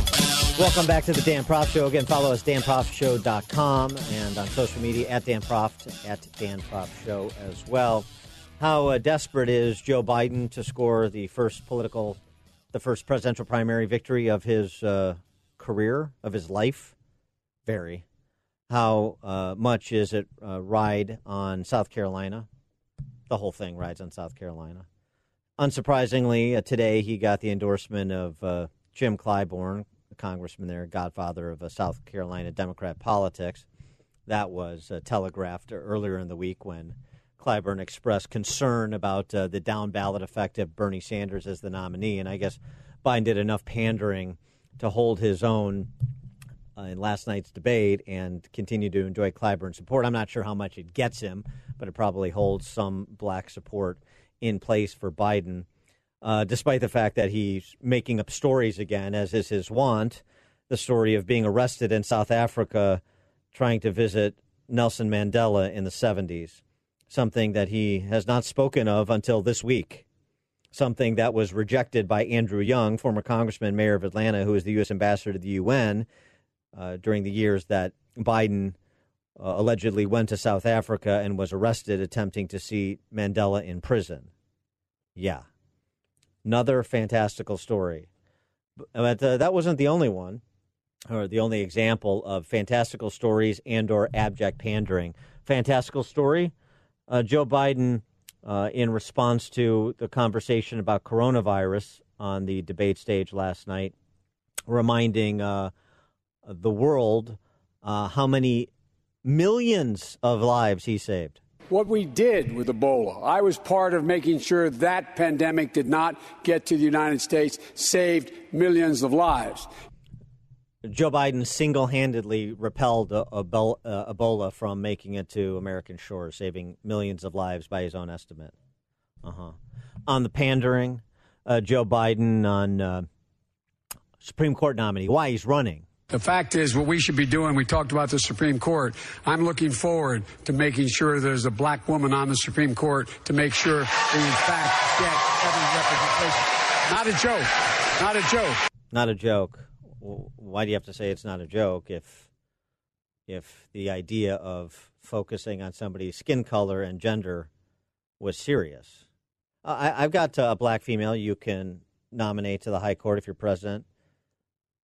Welcome back to the Dan Proft Show. Again, follow us, danproftshow.com, and on social media at Dan Proft, at Dan Proft Show as well. How uh, desperate is Joe Biden to score the first political, the first presidential primary victory of his uh, career, of his life? Very. How uh, much is it uh, ride on South Carolina? The whole thing rides on South Carolina. Unsurprisingly, uh, today he got the endorsement of uh, Jim Clyburn, a congressman there, godfather of uh, South Carolina Democrat politics. That was uh, telegraphed earlier in the week when Clyburn expressed concern about uh, the down ballot effect of Bernie Sanders as the nominee. And I guess Biden did enough pandering to hold his own uh, in last night's debate and continue to enjoy Clyburn's support. I'm not sure how much it gets him, but it probably holds some black support in place for Biden, uh, despite the fact that he's making up stories again, as is his wont. The story of being arrested in South Africa trying to visit Nelson Mandela in the 70s, something that he has not spoken of until this week, something that was rejected by Andrew Young, former congressman, mayor of Atlanta, who is the U.S. ambassador to the UN uh, during the years that Biden uh, allegedly went to South Africa and was arrested attempting to see Mandela in prison. Yeah. Another fantastical story. But uh, that wasn't the only one or the only example of fantastical stories and or abject pandering. Fantastical story, uh, Joe Biden, uh, in response to the conversation about coronavirus on the debate stage last night, reminding uh, the world uh, how many millions of lives he saved. What we did with Ebola, I was part of making sure that pandemic did not get to the United States, saved millions of lives. Joe Biden single handedly repelled uh, Ebola from making it to American shores, saving millions of lives by his own estimate. Uh huh. On the pandering, uh, Joe Biden on uh, Supreme Court nominee, why he's running. The fact is, what we should be doing, we talked about the Supreme Court. I'm looking forward to making sure there's a black woman on the Supreme Court to make sure we, in fact, get every representation. Not a joke. Not a joke. Not a joke why do you have to say it's not a joke if if the idea of focusing on somebody's skin color and gender was serious? I, have got a black female you can nominate to the high court if you're president,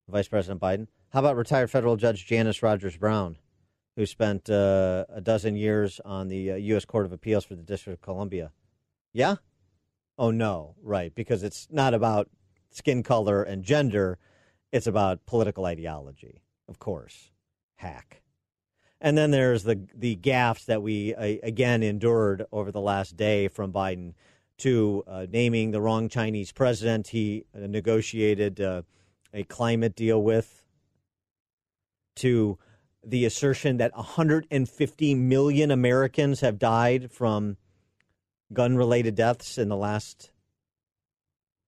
Vice President Biden. How about retired federal judge Janice Rogers Brown, who spent uh, a dozen years on the uh, U.S. Court of Appeals for the District of Columbia? Yeah? Oh, no, right, because it's not about skin color and gender. It's about political ideology, of course. Hack. And then there's the the gaffes that we uh, again endured over the last day from Biden to uh, naming the wrong Chinese president he negotiated uh, a climate deal with, to the assertion that 150 million Americans have died from gun related deaths in the last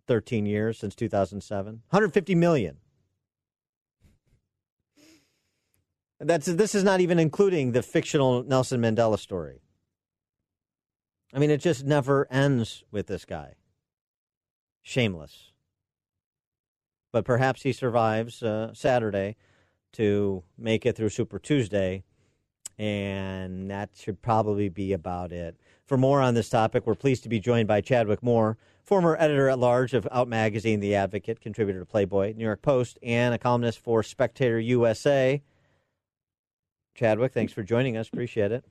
13 years since 2007. 150 million. That's this is not even including the fictional Nelson Mandela story. I mean, it just never ends with this guy. Shameless. But perhaps he survives uh, Saturday to make it through Super Tuesday, and that should probably be about it. For more on this topic, we're pleased to be joined by Chadwick Moore, former editor at large of Out Magazine, The Advocate, contributor to Playboy, New York Post, and a columnist for Spectator USA. Chadwick, thanks for joining us. Appreciate it.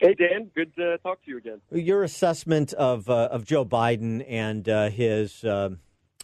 Hey, Dan. Good to talk to you again. Your assessment of uh, of Joe Biden and uh, his uh,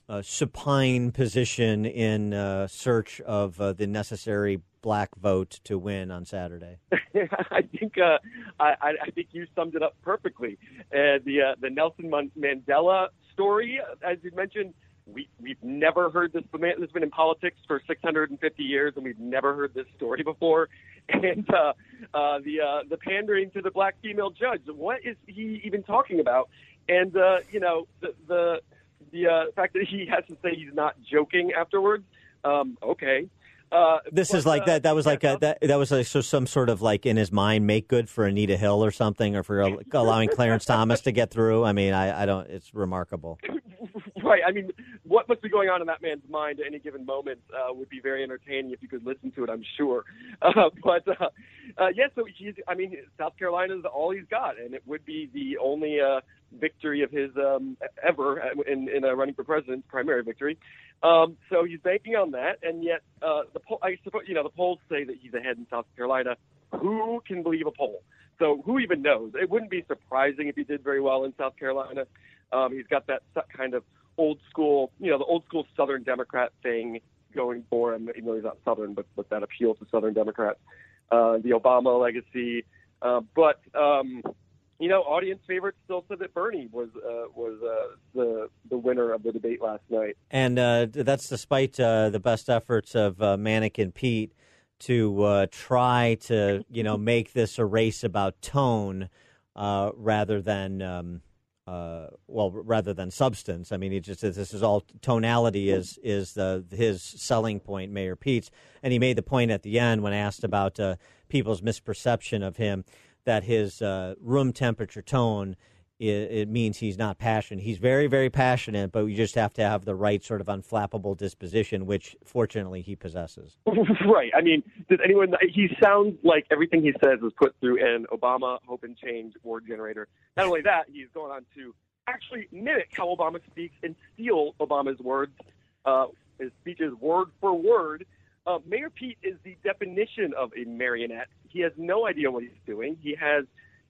uh supine position in uh, search of uh, the necessary black vote to win on Saturday. *laughs* I think I, I, think you summed it up perfectly. the the Nelson Mandela story, as you mentioned, we we've never heard this. This has been in politics for 650 years, and we've never heard this story before. *laughs* And uh, uh, the uh, the pandering to the black female judge. What is he even talking about? And uh, you know the the the uh, fact that he has to say he's not joking afterwards. Um, okay. Uh, this but, is like uh, that. That was like a, that. That was like so some sort of like in his mind make good for Anita Hill or something, or for *laughs* allowing Clarence Thomas to get through. I mean, I, I don't. It's remarkable. *laughs* right. I mean, what must be going on in that man's mind at any given moment uh, would be very entertaining if you could listen to it. I'm sure. *laughs* Uh, but uh, uh, yeah, so he's. I mean, South Carolina is all he's got, and it would be the only uh, victory of his um, ever in, in a running for president, primary victory. Um, so he's banking on that, and yet uh, the poll. I suppose you know the polls say that he's ahead in South Carolina. Who can believe a poll? So who even knows? It wouldn't be surprising if he did very well in South Carolina. Um, he's got that kind of old school, you know, the old school Southern Democrat thing going for him, even though he's not Southern, but but that appeal to Southern Democrats, uh, the Obama legacy. Uh, but um, you know, audience favorites still said that Bernie was uh, was uh, the the winner of the debate last night, and uh, that's despite uh, the best efforts of uh, Mannequin Pete to uh, try to you know make this a race about tone rather than um, well, rather than substance. I mean, he just this is all tonality is is the his selling point, Mayor Pete's, and he made the point at the end when asked about people's misperception of him that his uh, room temperature tone it, it, means he's not passionate. He's very, very passionate, but you just have to have the right sort of unflappable disposition, which fortunately he possesses. *laughs* right. I mean, does anyone? He sounds like everything he says was put through an Obama hope and change word generator. Not only that, he's going on to actually mimic how Obama speaks and steal Obama's words, uh, his speeches word for word. Uh, Mayor Pete is the definition of a marionette. He has no idea what he's doing. He has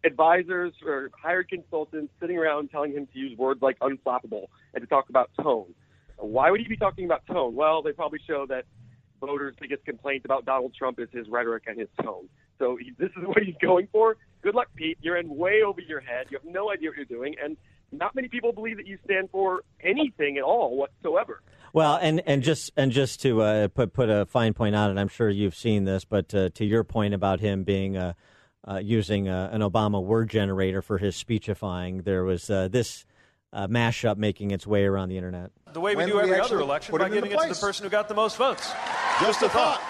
advisors or hired consultants sitting around telling him to use words like unflappable and to talk about tone. Why would he be talking about tone? Well, they probably show that voters' biggest complaint about Donald Trump is his rhetoric and his tone. So he, this is *laughs* what he's going for. Good luck, Pete. You're in way over your head. You have no idea what you're doing, and not many people believe that you stand for anything at all whatsoever. Well, and, and just and just to uh, put put a fine point on it, I'm sure you've seen this, but uh, to your point about him being uh, uh, using uh, an Obama word generator for his speechifying. There was uh, this uh, mashup making its way around the internet. The way we When do every actually other election put by him giving it to the person who got the most votes. Just a thought.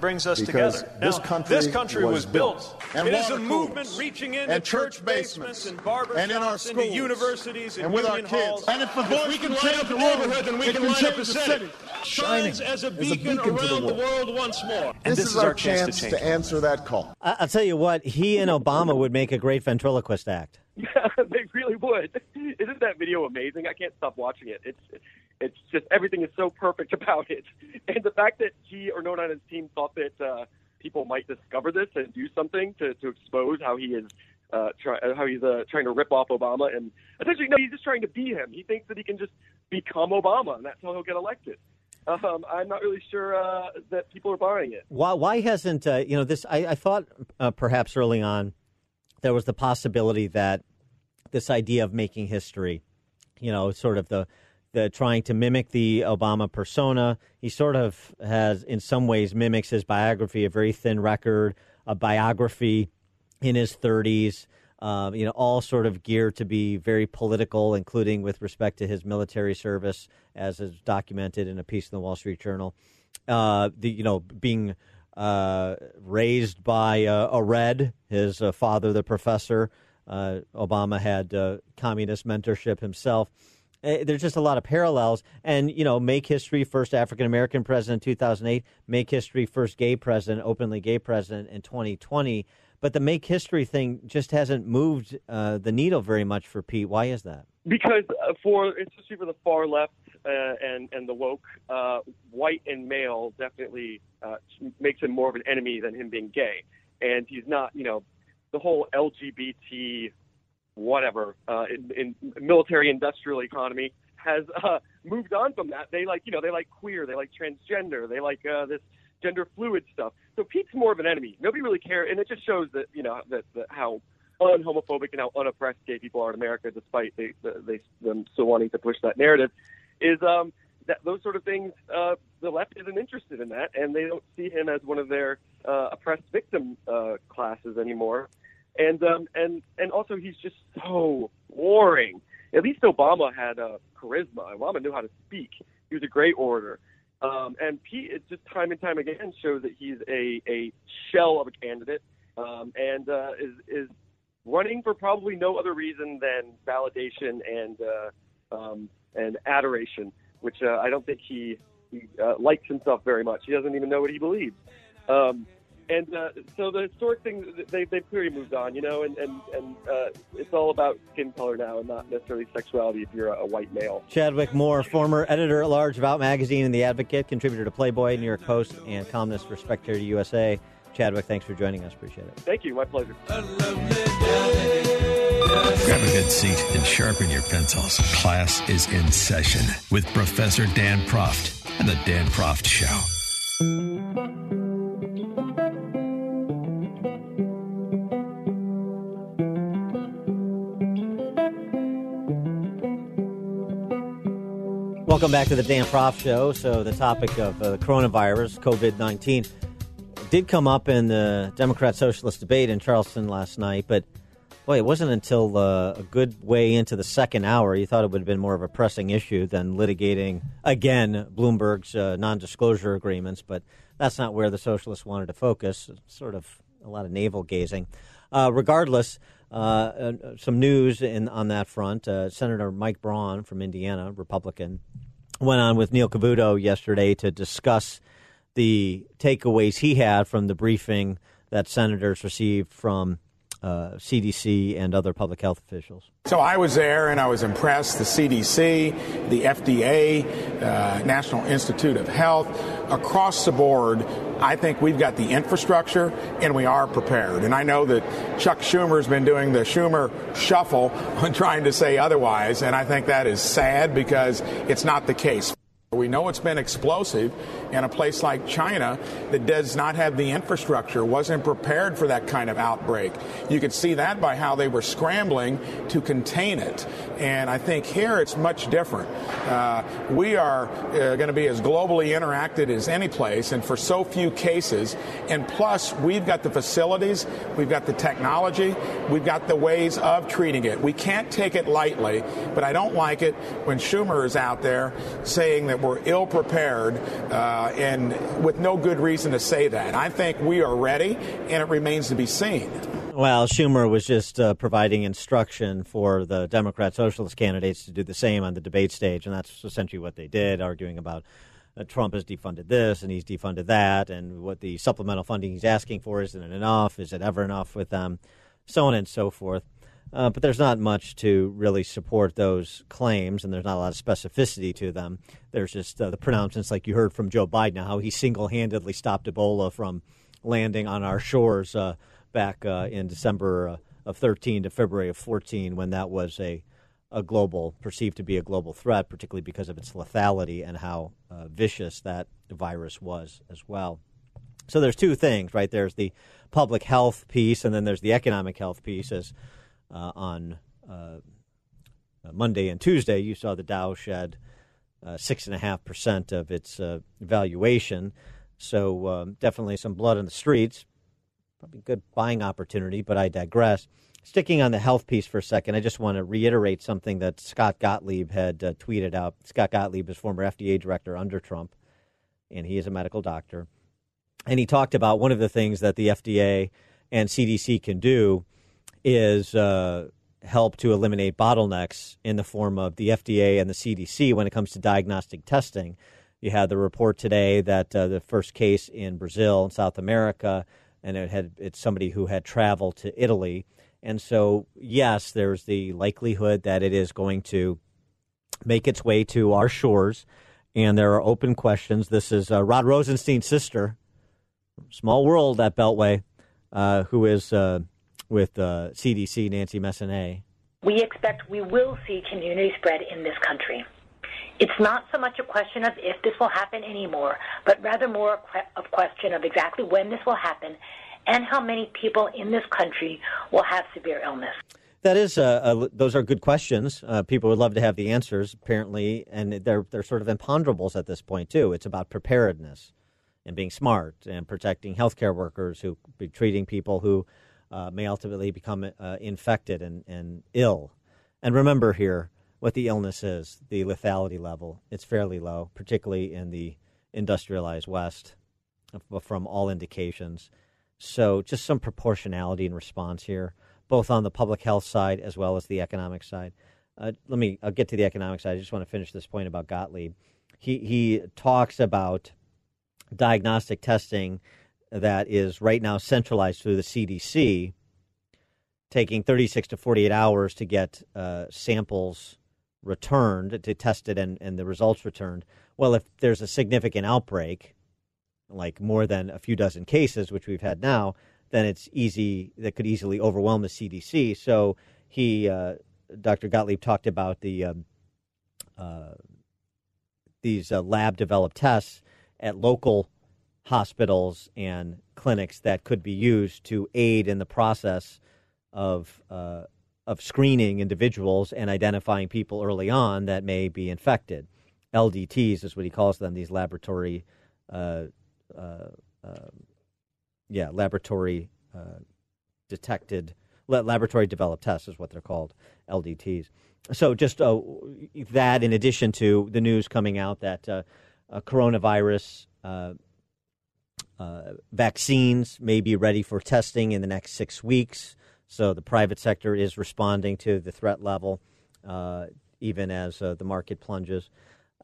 Brings us Because together. this Now, country this country was was built. built. it And is a movement coolers. reaching into And church basements and barbershops and in our shops, into schools. universities and, And with our kids. halls. And if the voice we can can line change up the the world, neighborhood, then we can can line up change the the city. city. Shines Shining as a as a beacon, beacon to the around the world. world once more. This, this is our chance change. to answer that call. I'll tell you what, he and Obama would make a great ventriloquist act. *laughs* they really would. Isn't that video amazing? I can't stop watching it. It's it's just everything is so perfect *laughs* about it, and the fact that he or no one on his team thought that uh, people might discover this and do something to to expose how he is. Uh, try, how he's uh, trying to rip off Obama, and essentially, no, he's just trying to be him. He thinks that he can just become Obama, and that's how he'll get elected. Um, I'm not really sure uh, that people are buying it. Why, why hasn't, uh, you know, this, I, I thought uh, perhaps early on there was the possibility that this idea of making history, you know, sort of the, the trying to mimic the Obama persona. He sort of has, in some ways, mimics his biography, a very thin record, a biography in his 30s, um, you know, all sort of geared to be very political, including with respect to his military service, as is documented in a piece in the Wall Street Journal. Uh, the you know being uh, raised by uh, a red, his uh, father, the professor. Uh, Obama had uh, communist mentorship himself. Uh, There's just a lot of parallels, and you know, make history first African American president, in 2008. Make history first gay president, openly gay president in 2020. But the make history thing just hasn't moved uh, the needle very much for Pete. Why is that? because for especially for the far left and and the woke, uh, white and male definitely uh, makes him more of an enemy than him being gay, and he's not. You know, the whole LGBT whatever uh, in, in military industrial economy has uh, moved on from that. They like you know they like queer, they like transgender, they like uh, this gender fluid stuff. So Pete's more of an enemy. Nobody really cares, and it just shows that you know that, that how unhomophobic and how unoppressed gay people are in America, despite they, they them still wanting to push that narrative, is um, that those sort of things. Uh, the left isn't interested in that, and they don't see him as one of their uh, oppressed victim uh, classes anymore. And um, and and also he's just so boring. At least Obama had uh, charisma. Obama knew how to speak. He was a great orator. Um, and Pete, it just time and time again shows that he's a, a shell of a candidate um, and uh, is, is running for probably no other reason than validation and uh, um, and adoration, which uh, I don't think he, he uh, likes himself very much. He doesn't even know what he believes. Um, and uh, so the historic thing, they, they've clearly moved on, you know, and, and, and uh, it's all about skin color now and not necessarily sexuality if you're a, a white male. Chadwick Moore, former editor at large of Out Magazine and The Advocate, contributor to Playboy, New York Post, and columnist for Spectator USA. Chadwick, thanks for joining us. Appreciate it. Thank you. My pleasure. Grab a good seat and sharpen your pencils. Class is in session with Professor Dan Proft and the Dan Proft Show. Welcome back to the Dan Proft Show. So, the topic of uh, the coronavirus, COVID 19, did come up in the Democrat Socialist debate in Charleston last night, but Boy, it wasn't until uh, a good way into the second hour you thought it would have been more of a pressing issue than litigating again Bloomberg's uh, non-disclosure agreements, but that's not where the socialists wanted to focus. Sort of a lot of navel gazing. Uh, regardless, uh, uh, some news in, on that front. Uh, Senator Mike Braun from Indiana, Republican, went on with Neil Cavuto yesterday to discuss the takeaways he had from the briefing that senators received from uh, CDC and other public health officials. So I was there and I was impressed. The CDC, the FDA, uh, National Institute of Health, across the board, I think we've got the infrastructure and we are prepared. And I know that Chuck Schumer has been doing the Schumer shuffle *laughs* on trying to say otherwise, and I think that is sad because it's not the case. We know it's been explosive in a place like China that does not have the infrastructure, wasn't prepared for that kind of outbreak. You could see that by how they were scrambling to contain it. And I think here it's much different. Uh, we are uh, going to be as globally interacted as any place, and for so few cases. And plus, we've got the facilities, we've got the technology, we've got the ways of treating it. We can't take it lightly, but I don't like it when Schumer is out there saying that we're ill prepared uh, and with no good reason to say that. I think we are ready, and it remains to be seen. Well, Schumer was just uh, providing instruction for the Democrat Socialist candidates to do the same on the debate stage, and that's essentially what they did, arguing about uh, Trump has defunded this and he's defunded that, and what the supplemental funding he's asking for isn't enough? Is it ever enough with them? So on and so forth. Uh, but there's not much to really support those claims, and there's not a lot of specificity to them. There's just uh, the pronouncements, like you heard from Joe Biden, how he single handedly stopped Ebola from landing on our shores uh, back uh, in December uh, of 13 to February of 14, when that was a, a global, perceived to be a global threat, particularly because of its lethality and how vicious that virus was as well. So there's two things, right? There's the public health piece, and then there's the economic health piece, as on uh, Monday and Tuesday, you saw the Dow shed uh, six and a half percent of its valuation. So um, definitely some blood in the streets. Probably good buying opportunity, but I digress. Sticking on the health piece for a second, I just want to reiterate something that Scott Gottlieb had uh, tweeted out. Scott Gottlieb is former FDA director under Trump, and he is a medical doctor. And he talked about one of the things that the FDA and CDC can do is uh, help to eliminate bottlenecks in the form of the FDA and the CDC when it comes to diagnostic testing. You had the report today that uh, the first case in Brazil in South America, and it had it's somebody who had traveled to Italy, and so yes, there's the likelihood that it is going to make its way to our shores, and there are open questions. This is uh, Rod Rosenstein's sister, small world that Beltway, uh, who is uh, with uh, CDC Nancy Messonnier? We expect we will see community spread in this country. It's not so much a question of if this will happen anymore, but rather more a question of exactly when this will happen and how many people in this country will have severe illness. That is, uh, uh, those are good questions. Uh, people would love to have the answers, apparently, and they're they're sort of imponderables at this point too. It's about preparedness and being smart and protecting healthcare workers who be treating people who uh, may ultimately become uh, infected and, and ill. And remember here what the illness is the lethality level. It's fairly low, particularly in the industrialized West, from all indications. So, just some proportionality in response here, both on the public health side as well as the economic side. Uh, let me, I'll get to the economic side. I just want to finish this point about Gottlieb. He, he talks about diagnostic testing that is right now centralized through the CDC, taking 36 to 48 hours to get uh, samples returned, to test it and, and the results returned. Well, if there's a significant outbreak, like more than a few dozen cases, which we've had now, then it's easy, that could easily overwhelm the CDC. So he, uh, Dr. Gottlieb talked about the um, uh, these uh, lab developed tests at local hospitals and clinics that could be used to aid in the process of uh, of screening individuals and identifying people early on that may be infected. LDTs is what he calls them. These laboratory, uh, uh, um, yeah, laboratory uh, detected laboratory developed tests is what they're called, LDTs. So just uh, that, in addition to the news coming out that uh, coronavirus uh, uh, vaccines may be ready for testing in the next six weeks. So the private sector is responding to the threat level, uh, even as the market plunges.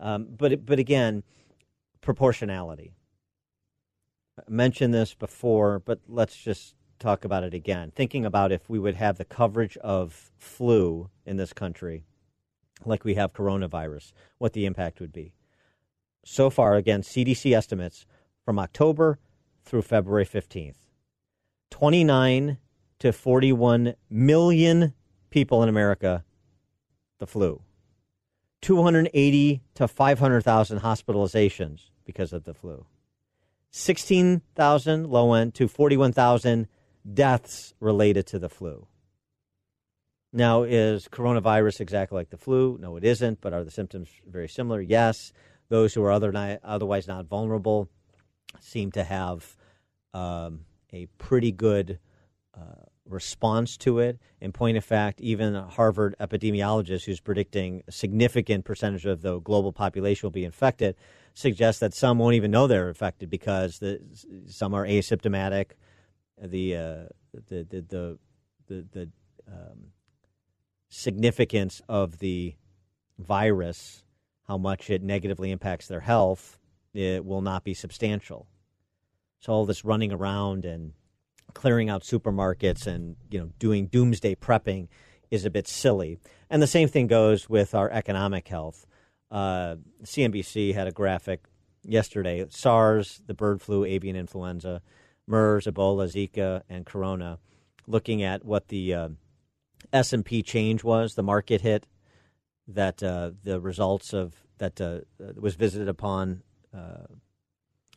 Um, but but again, proportionality. I mentioned this before, but let's just talk about it again. Thinking about if we would have the coverage of flu in this country, like we have coronavirus, what the impact would be. So far, again, CDC estimates from October through February 15th 29 to 41 million people in America, the flu. 280 to 500,000 hospitalizations because of the flu. 16,000 low end to 41,000 deaths related to the flu. Now, is coronavirus exactly like the flu? No, it isn't, but are the symptoms very similar? Yes. Those who are other, otherwise not vulnerable seem to have um, a pretty good uh, response to it. In point of fact, even a Harvard epidemiologist who's predicting a significant percentage of the global population will be infected suggests that some won't even know they're infected because the, some are asymptomatic. The uh, the the the the, the um, significance of the virus, how much it negatively impacts their health, it will not be substantial. So all this running around and clearing out supermarkets and you know doing doomsday prepping is a bit silly. And the same thing goes with our economic health. Uh, CNBC had a graphic yesterday: SARS, the bird flu, avian influenza, MERS, Ebola, Zika, and Corona. Looking at what the uh, S and P change was, the market hit that uh, the results of that uh, was visited upon uh,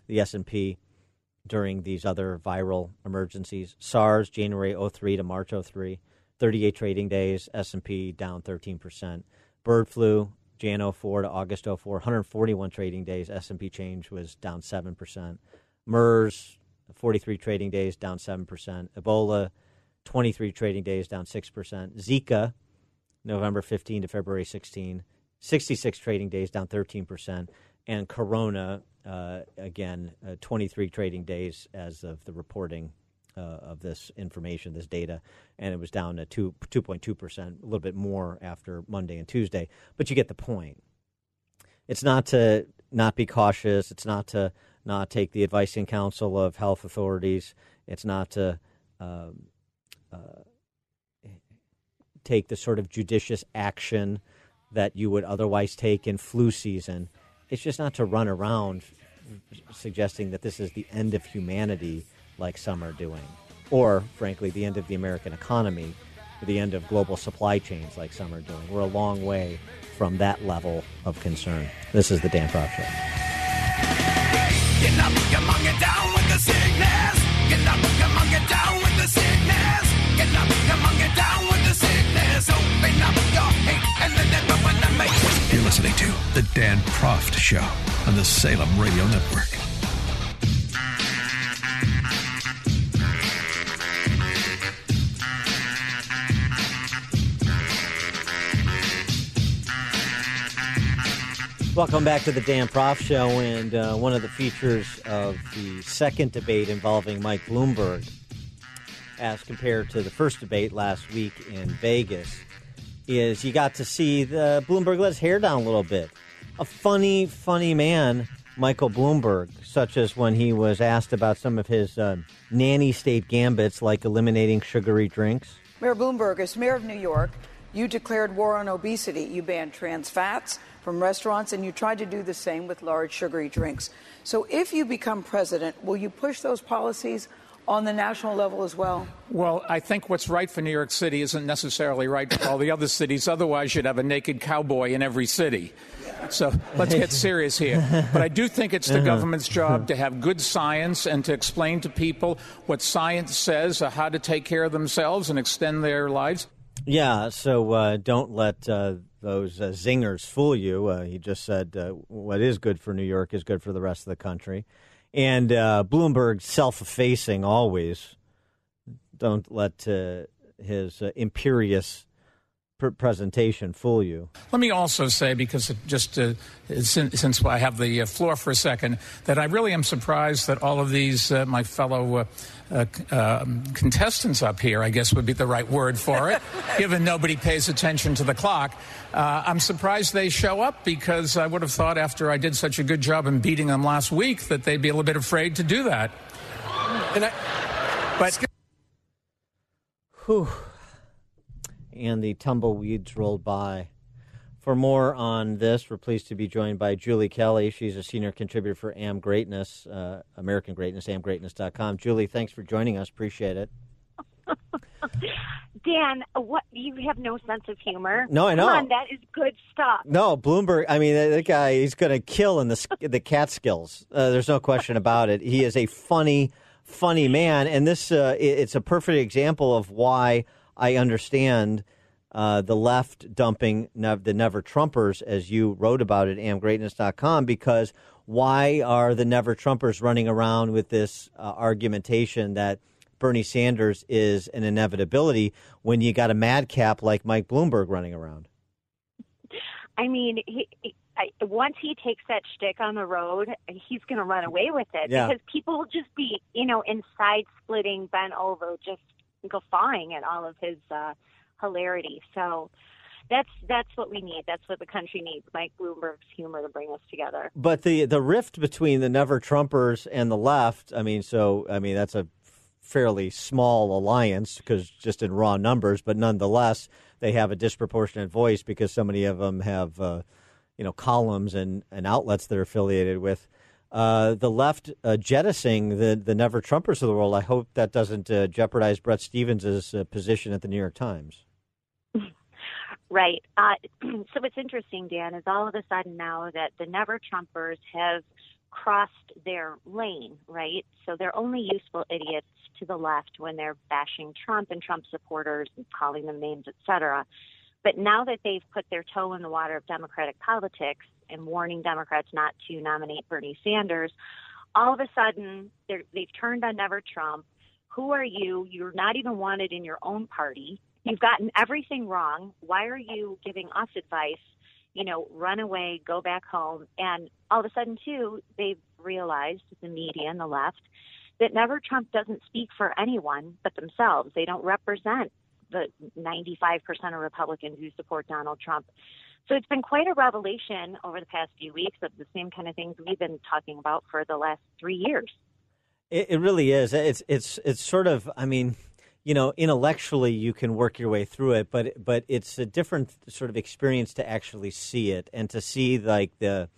the S and P during these other viral emergencies. SARS, January 03 to March 03, 38 trading days, S&P down 13%. Bird flu, Jan 04 to August 04, 141 trading days, S&P change was down 7%. MERS, 43 trading days, down 7%. Ebola, 23 trading days, down 6%. Zika, November 15 to February 16, 66 trading days, down 13%. And Corona, uh, again, uh, 23 trading days as of the reporting uh, of this information, this data, and it was down to 2, 2.2%, a little bit more after Monday and Tuesday. But you get the point. It's not to not be cautious. It's not to not take the advice and counsel of health authorities. It's not to um, uh, take the sort of judicious action that you would otherwise take in flu season it's just not to run around suggesting that this is the end of humanity like some are doing, or frankly, the end of the American economy, or the end of global supply chains like some are doing. We're a long way from that level of concern. This is the Dan Proft Show. Down with the sickness. Down with the sickness. Down with the sickness. Open up your hate and never you're listening to The Dan Proft Show on the Salem Radio Network. Welcome back to the Dan Proft Show, and uh, one of the features of the second debate involving Mike Bloomberg, as compared to the first debate last week in Vegas, is you got to see the Bloomberg let his hair down a little bit. A funny, funny man, Michael Bloomberg, such as when he was asked about some of his uh, nanny state gambits like eliminating sugary drinks. Mayor Bloomberg, as mayor of New York, you declared war on obesity. You banned trans fats from restaurants, and you tried to do the same with large sugary drinks. So if you become president, will you push those policies on the national level as well? Well, I think what's right for New York City isn't necessarily right for all the other cities. Otherwise, you'd have a naked cowboy in every city. So let's get serious here. But I do think it's the uh-huh. government's job to have good science and to explain to people what science says, uh, how to take care of themselves and extend their lives. Yeah, so uh, don't let uh, those uh, zingers fool you. Uh, he just said uh, what is good for New York is good for the rest of the country. And uh, Bloomberg, self effacing always. Don't let uh, his uh, imperious pr- presentation fool you. Let me also say, because just uh, since, since I have the uh, floor for a second, that I really am surprised that all of these, uh, my fellow uh, uh, um, contestants up here, I guess would be the right word for it, *laughs* given nobody pays attention to the clock. Uh, I'm surprised they show up because I would have thought after I did such a good job in beating them last week that they'd be a little bit afraid to do that. And I, but. Whew. And the tumbleweeds rolled by. For more on this, we're pleased to be joined by Julie Kelly. She's a senior contributor for Am Greatness, uh, American Greatness, amgreatness.com. Julie, thanks for joining us. Appreciate it. *laughs* Dan, what you have no sense of humor. No, I know. Come on, that is good stuff. No, Bloomberg. I mean, that guy, he's going to kill in the the Catskills. Uh, there's no question about it. He is a funny, funny man, and this uh, it, it's a perfect example of why I understand uh, the left dumping nev- the Never Trumpers, as you wrote about at amgreatness.com, because why are the Never Trumpers running around with this uh, argumentation that Bernie Sanders is an inevitability when you got a madcap like Mike Bloomberg running around? I mean, he, he, I, once he takes that shtick on the road, he's going to run away with it Yeah. because people will just be, you know, inside splitting, bent over, just guffawing at all of his uh, hilarity. So that's that's what we need. That's what the country needs. Mike Bloomberg's humor to bring us together. But the the rift between the Never Trumpers and the left, I mean, so I mean that's a fairly small alliance because just in raw numbers, but nonetheless they have a disproportionate voice because so many of them have uh, you know columns and, and outlets they're affiliated with. Uh, the left uh, jettisoning the the Never Trumpers of the world. I hope that doesn't uh, jeopardize Bret Stephens' uh, position at the New York Times. Right. Uh, *clears throat* so what's interesting, Dan, is all of a sudden now that the Never Trumpers have crossed their lane, right? So they're only useful idiots to the left when they're bashing Trump and Trump supporters and calling them names, et cetera. But now that they've put their toe in the water of Democratic politics and warning Democrats not to nominate Bernie Sanders, all of a sudden they've turned on Never Trump. Who are you? You're not even wanted in your own party. You've gotten everything wrong. Why are you giving us advice? You know, run away, go back home. And all of a sudden, too, they've realized, the media and the left, that Never Trump doesn't speak for anyone but themselves. They don't represent the 95% of Republicans who support Donald Trump. So it's been quite a revelation over the past few weeks of the same kind of things we've been talking about for the last three years. It, it really is. It's it's it's sort of. I mean, you know, intellectually you can work your way through it, but but it's a different sort of experience to actually see it and to see like the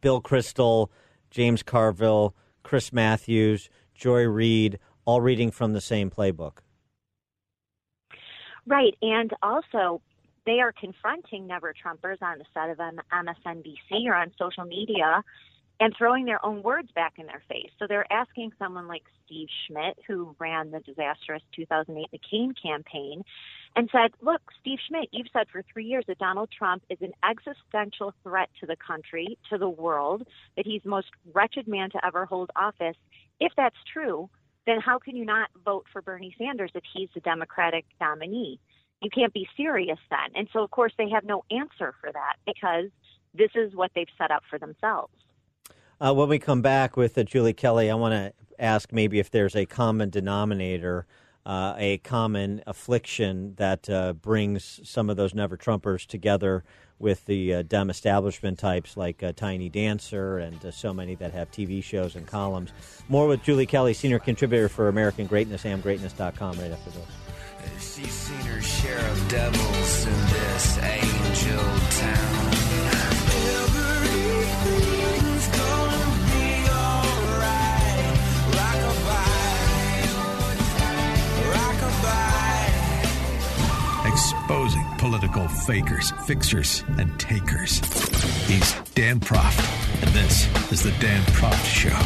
Bill Kristol, James Carville, Chris Matthews, Joy Reid, all reading from the same playbook. Right. And also, they are confronting Never Trumpers on the set of MSNBC or on social media and throwing their own words back in their face. So they're asking someone like Steve Schmidt, who ran the disastrous 2008 McCain campaign, and said, Look, Steve Schmidt, you've said for three years that Donald Trump is an existential threat to the country, to the world, that he's the most wretched man to ever hold office. If that's true, then how can you not vote for Bernie Sanders if he's the Democratic nominee? You can't be serious then. And so, of course, they have no answer for that because this is what they've set up for themselves. Uh, when we come back with uh, Julie Kelly, I want to ask maybe if there's a common denominator, uh, a common affliction that uh, brings some of those Never Trumpers together with the uh, Dem establishment types like uh, Tiny Dancer and so many that have TV shows and columns. More with Julie Kelly, senior contributor for American Greatness, amgreatness.com, right after this. She's seen her share of devils in this angel town. Fakers, fixers, and takers. He's Dan Proft, and this is The Dan Proft Show.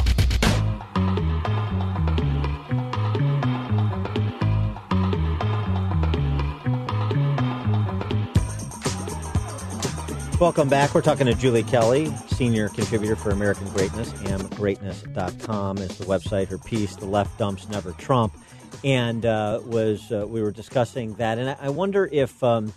Welcome back. We're talking to Julie Kelly, senior contributor for American Greatness. Amgreatness.com is the website. Her piece, The Left Dumps Never Trump. and uh, was uh, we were discussing that, and I, I wonder if um,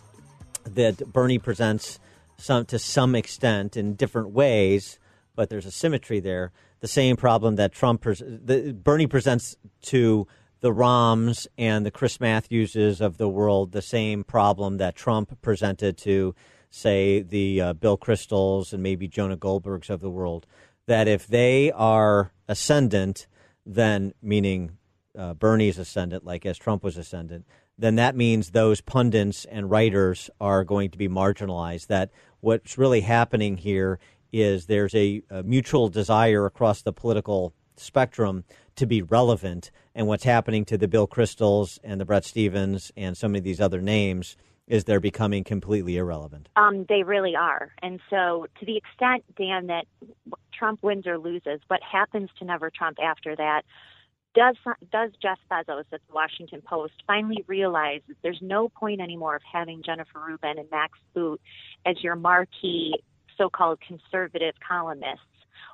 that Bernie presents some to some extent in different ways, but there's a symmetry there. The same problem that Trump pres- the, Bernie presents to the Roms and the Chris Matthewses of the world, the same problem that Trump presented to, say, the uh, Bill Kristols and maybe Jonah Goldbergs of the world. That if they are ascendant, then meaning uh, Bernie's ascendant, like as Trump was ascendant, then that means those pundits and writers are going to be marginalized. That what's really happening here is there's a, a mutual desire across the political spectrum to be relevant, and what's happening to the Bill Kristols and the Bret Stephens and some of these other names is they're becoming completely irrelevant. Um, they really are. And so, to the extent, Dan, that Trump wins or loses, what happens to Never Trump after that? Does does Jeff Bezos at the Washington Post finally realize that there's no point anymore of having Jennifer Rubin and Max Boot as your marquee so-called conservative columnists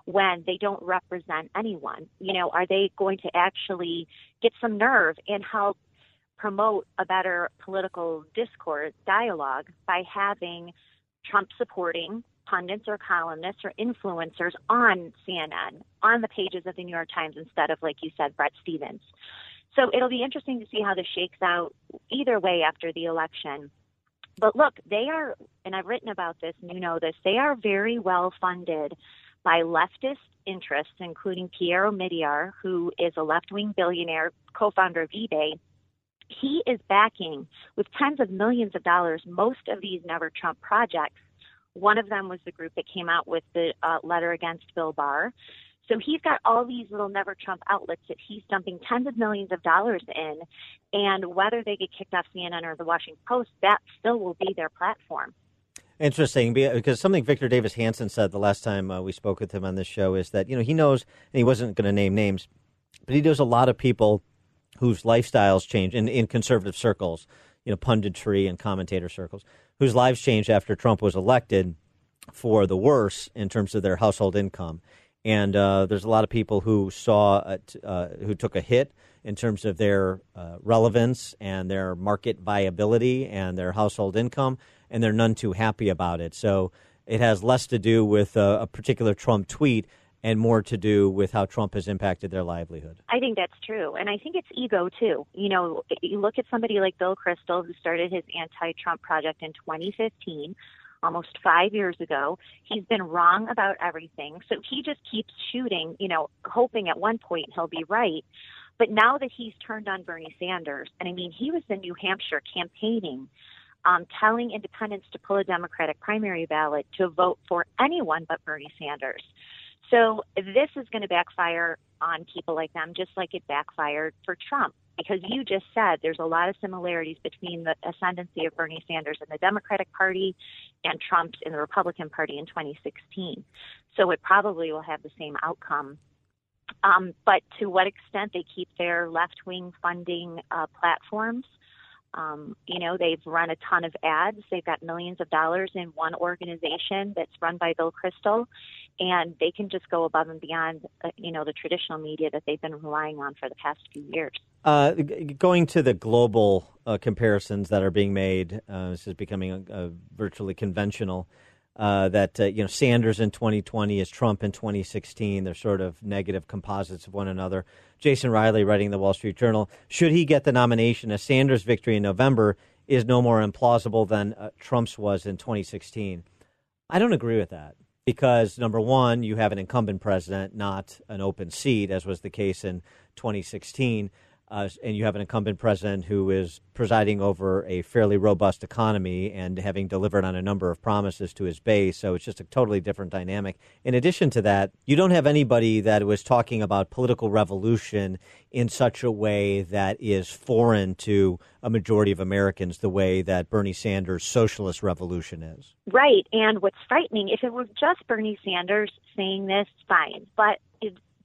when they don't represent anyone? You know, are they going to actually get some nerve and help promote a better political discourse dialogue by having Trump supporting pundits or columnists or influencers on CNN, on the pages of the New York Times instead of, like you said, Bret Stephens. So it'll be interesting to see how this shakes out either way after the election. But look, they are, and I've written about this, and you know this, they are very well funded by leftist interests, including Pierre Omidyar, who is a left wing billionaire, co founder of eBay. He is backing with tens of millions of dollars most of these Never Trump projects. One of them was the group that came out with the uh, letter against Bill Barr. So he's got all these little Never Trump outlets that he's dumping tens of millions of dollars in. And whether they get kicked off CNN or the Washington Post, that still will be their platform. Interesting, because something Victor Davis Hanson said the last time uh, we spoke with him on this show is that you know he knows, and he wasn't going to name names, but he knows a lot of people whose lifestyles change in, in conservative circles, you know, punditry and commentator circles, whose lives changed after Trump was elected for the worse in terms of their household income. And uh, there's a lot of people who saw, uh, who took a hit in terms of their uh, relevance and their market viability and their household income and they're none too happy about it. So it has less to do with a, a particular Trump tweet and more to do with how Trump has impacted their livelihood. I think that's true. And I think it's ego, too. You know, you look at somebody like Bill Kristol, who started his anti Trump project in 2015, almost five years ago. He's been wrong about everything. So he just keeps shooting, you know, hoping at one point he'll be right. But now that he's turned on Bernie Sanders, and I mean, he was in New Hampshire campaigning um, telling independents to pull a Democratic primary ballot to vote for anyone but Bernie Sanders. So this is going to backfire on people like them, just like it backfired for Trump. Because you just said there's a lot of similarities between the ascendancy of Bernie Sanders in the Democratic Party and Trump's in the Republican Party in 2016. So it probably will have the same outcome. Um, but to what extent they keep their left wing funding uh, platforms um, you know, they've run a ton of ads. They've got millions of dollars in one organization that's run by Bill Kristol, and they can just go above and beyond, uh, you know, the traditional media that they've been relying on for the past few years. Uh, going to the global uh, comparisons that are being made, uh, this is becoming a virtually conventional uh, that uh, you know Sanders in 2020 is Trump in 2016. They're sort of negative composites of one another. Jason Riley, writing the Wall Street Journal, should he get the nomination, a Sanders victory in November is no more implausible than uh, Trump's was in 2016. I don't agree with that because number one, you have an incumbent president, not an open seat, as was the case in 2016 uh, and you have an incumbent president who is presiding over a fairly robust economy and having delivered on a number of promises to his base. So it's just a totally different dynamic. In addition to that, you don't have anybody that was talking about political revolution in such a way that is foreign to a majority of Americans, the way that Bernie Sanders' socialist revolution is. Right. And what's frightening, if it were just Bernie Sanders saying this, fine. But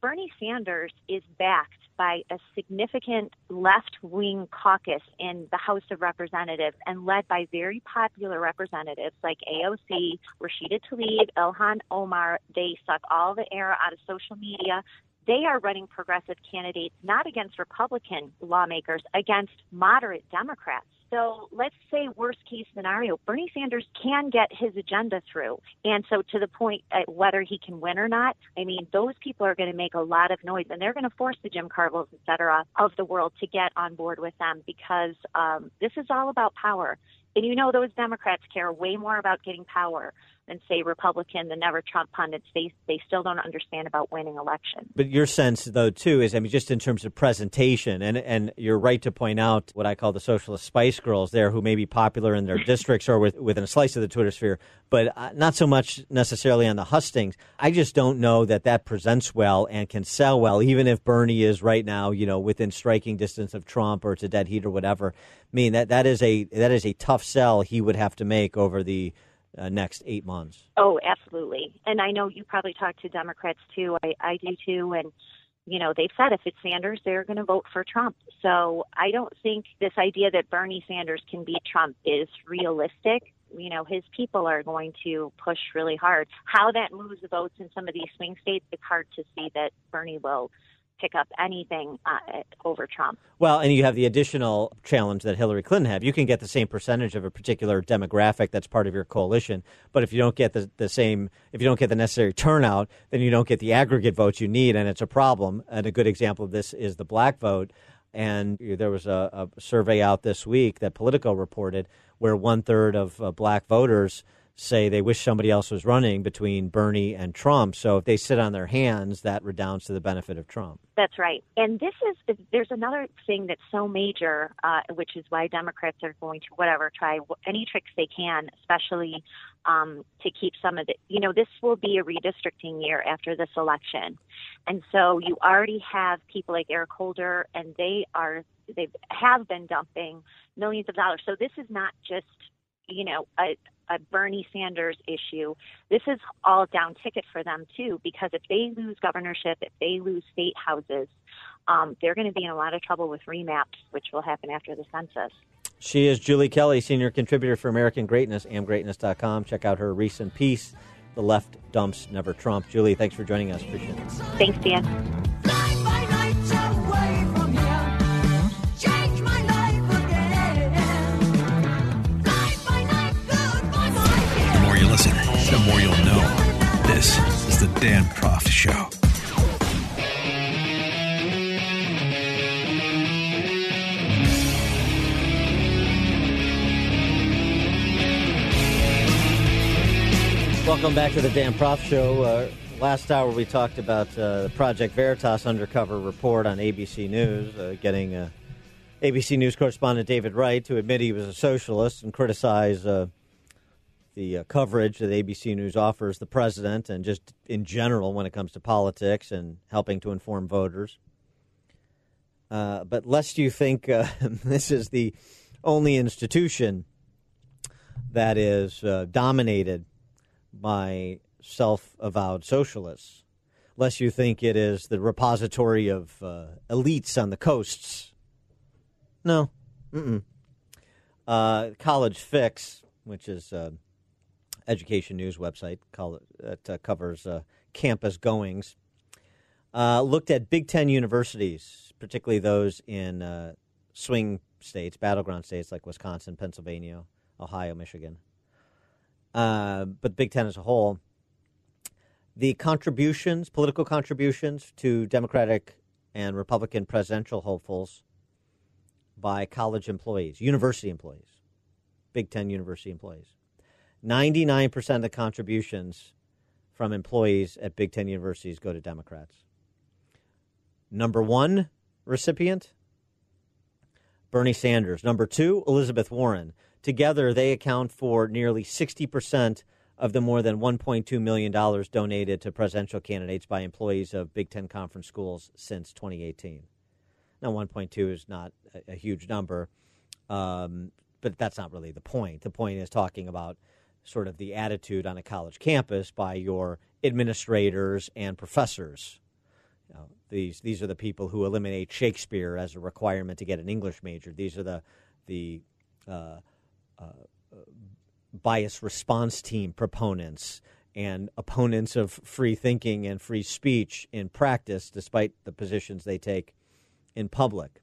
Bernie Sanders is backed by a significant left wing caucus in the House of Representatives and led by very popular representatives like AOC, Rashida Tlaib, Ilhan Omar. They suck all the air out of social media. they are running progressive candidates not against Republican lawmakers, against moderate Democrats. So let's say worst case scenario, Bernie Sanders can get his agenda through. And so to the point uh, whether he can win or not, I mean, those people are going to make a lot of noise and they're going to force the Jim Carvilles, et cetera, of the world to get on board with them because um, this is all about power. And you know those Democrats care way more about getting power than say Republican, the never Trump pundits. They they still don't understand about winning elections. But your sense, though, too, is I mean, just in terms of presentation, and and you're right to point out what I call the socialist Spice Girls there, who may be popular in their *laughs* districts or with, within a slice of the Twitter sphere, but uh, not so much necessarily on the hustings. I just don't know that that presents well and can sell well, even if Bernie is right now, you know, within striking distance of Trump or it's a dead heat or whatever. I mean that that is a that is a tough sell he would have to make over the uh, next eight months. Oh, absolutely. And I know you probably talk to Democrats too. I, I do too. And, you know, they've said if it's Sanders, they're going to vote for Trump. So I don't think this idea that Bernie Sanders can beat Trump is realistic. You know, his people are going to push really hard. How that moves the votes in some of these swing states, it's hard to see that Bernie will pick up anything uh, over Trump. Well, and you have the additional challenge that Hillary Clinton had. You can get the same percentage of a particular demographic that's part of your coalition, but if you don't get the, the same, if you don't get the necessary turnout, then you don't get the aggregate votes you need, and it's a problem. And a good example of this is the black vote. And there was a, a survey out this week that Politico reported where one third of uh, black voters say they wish somebody else was running between Bernie and Trump. So if they sit on their hands, that redounds to the benefit of Trump. That's right. And this is, there's another thing that's so major, uh, which is why Democrats are going to, whatever, try any tricks they can, especially um, to keep some of the, you know, this will be a redistricting year after this election. And so you already have people like Eric Holder, and they are, they have been dumping millions of dollars. So this is not just, you know, a, a Bernie Sanders issue. This is all down ticket for them too, because if they lose governorship, if they lose state houses, um, they're going to be in a lot of trouble with remaps, which will happen after the census. She is Julie Kelly, senior contributor for American Greatness, amgreatness.com. Check out her recent piece, "The Left Dumps Never Trump." Julie, thanks for joining us. Appreciate it. Thanks, Dan. More you'll know. This is the Dan Proft Show. Welcome back to the Dan Proft Show. Uh, last hour we talked about uh, the Project Veritas undercover report on ABC News, uh, getting uh, ABC News correspondent David Wright to admit he was a socialist and criticize uh, the uh, coverage that ABC News offers the president and just in general when it comes to politics and helping to inform voters. Uh, but lest you think uh, *laughs* this is the only institution that is uh, dominated by self avowed socialists, lest you think it is the repository of uh, elites on the coasts. No. Mm-mm. Uh, College Fix, which is education news website that uh, covers uh, campus goings, uh, looked at Big Ten universities, particularly those in swing states, battleground states like Wisconsin, Pennsylvania, Ohio, Michigan, uh, but Big Ten as a whole. The contributions, political contributions to Democratic and Republican presidential hopefuls by college employees, university employees, Big Ten university employees. 99% of the contributions from employees at Big Ten universities go to Democrats. Number one recipient, Bernie Sanders. Number two, Elizabeth Warren. Together, they account for nearly 60% of the more than $1.2 million donated to presidential candidates by employees of Big Ten conference schools since 2018. Now, 1.2 is not a, huge number, um, but that's not really the point. The point is talking about sort of the attitude on a college campus by your administrators and professors. You know, these these are the people who eliminate Shakespeare as a requirement to get an English major. These are the the uh, uh, bias response team proponents and opponents of free thinking and free speech in practice, despite the positions they take in public.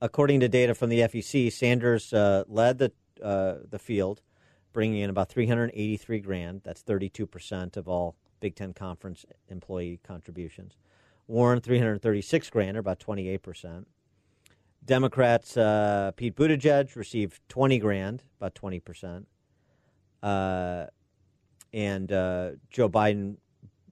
According to data from the FEC, Sanders uh, led the uh, the field, bringing in about 383 grand. That's 32 percent of all Big Ten Conference employee contributions. Warren 336 grand, or about 28 percent. Democrats uh, Pete Buttigieg received 20 grand, about 20 percent. Uh, and uh, Joe Biden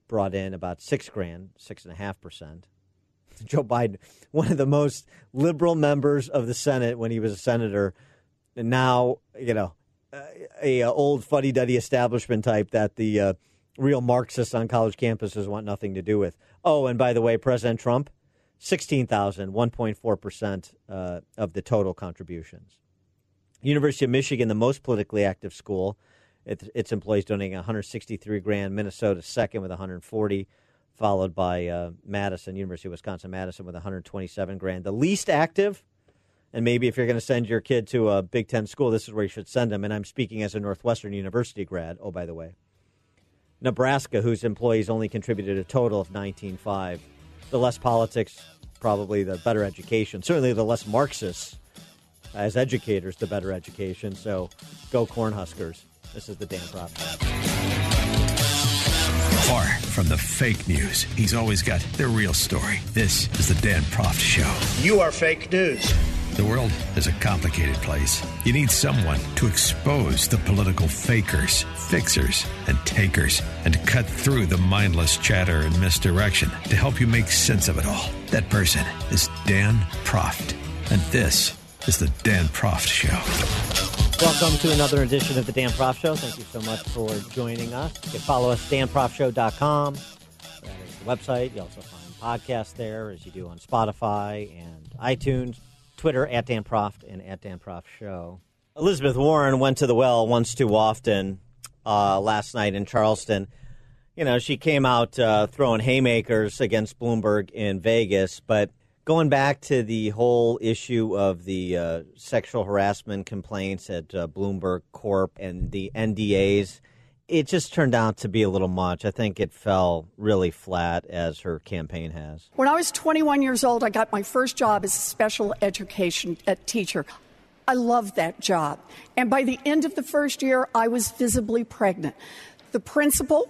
brought in about six grand, six and a half percent. *laughs* Joe Biden, one of the most liberal members of the Senate when he was a senator, now you know a, a old fuddy duddy establishment type that the uh, real Marxists on college campuses want nothing to do with. Oh, and by the way, President Trump, sixteen thousand, one point four percent uh, of the total contributions. University of Michigan, the most politically active school, its, its employees donating 163 grand. Minnesota second with 140, followed by uh, Madison, University of Wisconsin Madison with 127 grand. The least active, and maybe if you're going to send your kid to a Big Ten school, this is where you should send them. And I'm speaking as a Northwestern University grad. Oh, by the way, Nebraska, whose employees only contributed a total of 19.5. The less politics, probably the better education. Certainly, the less Marxists as educators, the better education. So, go Cornhuskers. This is the Dan Proft Show. Far from the fake news, he's always got the real story. This is the Dan Proft Show. You are fake news. The world is a complicated place. You need someone to expose the political fakers, fixers, and takers, and to cut through the mindless chatter and misdirection to help you make sense of it all. That person is Dan Proft. And this is the Dan Proft Show. Welcome to another edition of the Dan Proft Show. Thank you so much for joining us. You can follow us, danproftshow.com. That is the website. You also find podcasts there, as you do on Spotify and iTunes. Twitter, at Dan Proft and at Dan Proft Show. Elizabeth Warren went to the well once too often uh, last night in Charleston. You know, she came out uh, throwing haymakers against Bloomberg in Vegas, but – going back to the whole issue of the uh, sexual harassment complaints at uh, Bloomberg Corp and the NDAs, it just turned out to be a little much. I think it fell really flat as her campaign has. When I was 21 years old, I got my first job as a special education uh, teacher. I loved that job. And by the end of the first year, I was visibly pregnant. The principal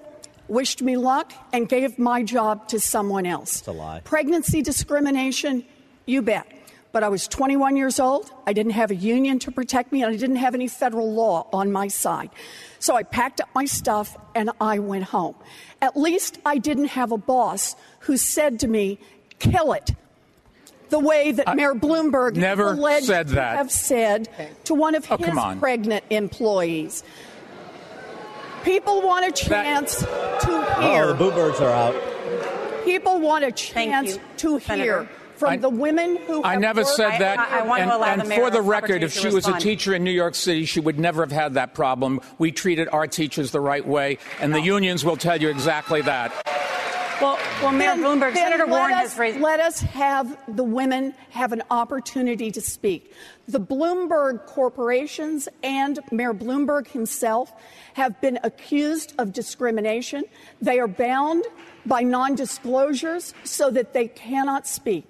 wished me luck, and gave my job to someone else. It's a lie. Pregnancy discrimination, you bet. But I was 21 years old. I didn't have a union to protect me, and I didn't have any federal law on my side. So I packed up my stuff and I went home. At least I didn't have a boss who said to me, kill it. The way that I Mayor Bloomberg never alleged said to that. have said to one of Oh, his on. pregnant employees. People want a chance to hear. Oh, the Boo Birds are out. People want a chance to hear from the women who. I have never worked- said that. and and for the record, if she was a teacher in New York City, she would never have had that problem. We treated our teachers the right way, and the unions will tell you exactly that. Well, well, Mayor Then- Bloomberg, then Senator Warren us, has raised. Let us have the women have an opportunity to speak. The Bloomberg corporations and Mayor Bloomberg himself have been accused of discrimination. They are bound by non disclosures so that they cannot speak.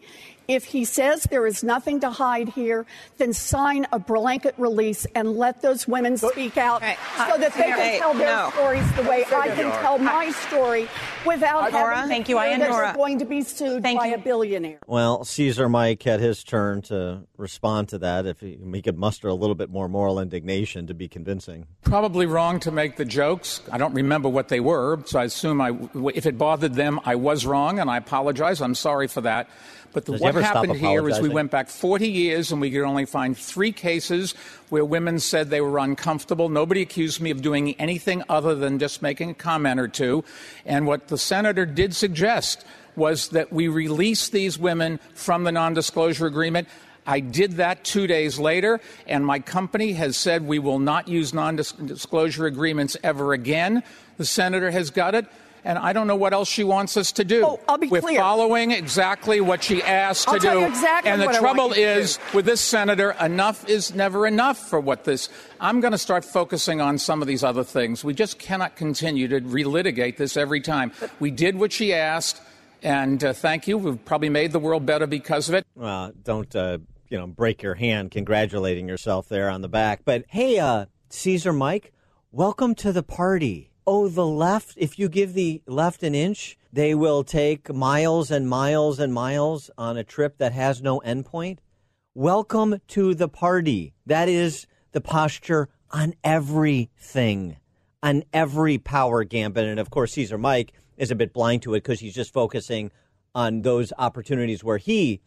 If he says there is nothing to hide here, then sign a blanket release and let those women speak out so that they Mayor, can tell their no. stories the way I can tell my story without Norah, having thank you. I fear Norah. they're going to be sued by a billionaire. Well, Caesar Mike had his turn to respond to that. If he, he could muster a little bit more moral indignation to be convincing. Probably wrong to make the jokes. I don't remember what they were, so I assume I, if it bothered them, I was wrong, and I apologize. I'm sorry for that. But the, what happened here is we went back 40 years, and we could only find three cases where women said they were uncomfortable. Nobody accused me of doing anything other than just making a comment or two. And what the senator did suggest was that we release these women from the non-disclosure agreement. I did that two days later, and my company has said we will not use non disclosure agreements ever again. The senator has got it. And I don't know what else she wants us to do. Oh, I'll be We're clear. following exactly what she asked I'll to tell do. you exactly and the what I want trouble you to is, with this senator, enough is never enough for what this. I'm going to start focusing on some of these other things. We just cannot continue to relitigate this every time. We did what she asked. And uh, thank you. We've probably made the world better because of it. Well, don't uh, you know break your hand congratulating yourself there on the back. But hey, uh, Caesar Mike, welcome to the party. Oh, the left. If you give the left an inch, they will take miles and miles and miles on a trip that has no endpoint. Welcome to the party. That is the posture on everything, on every power gambit. And of course, Caesar Mike is a bit blind to it because he's just focusing on those opportunities where he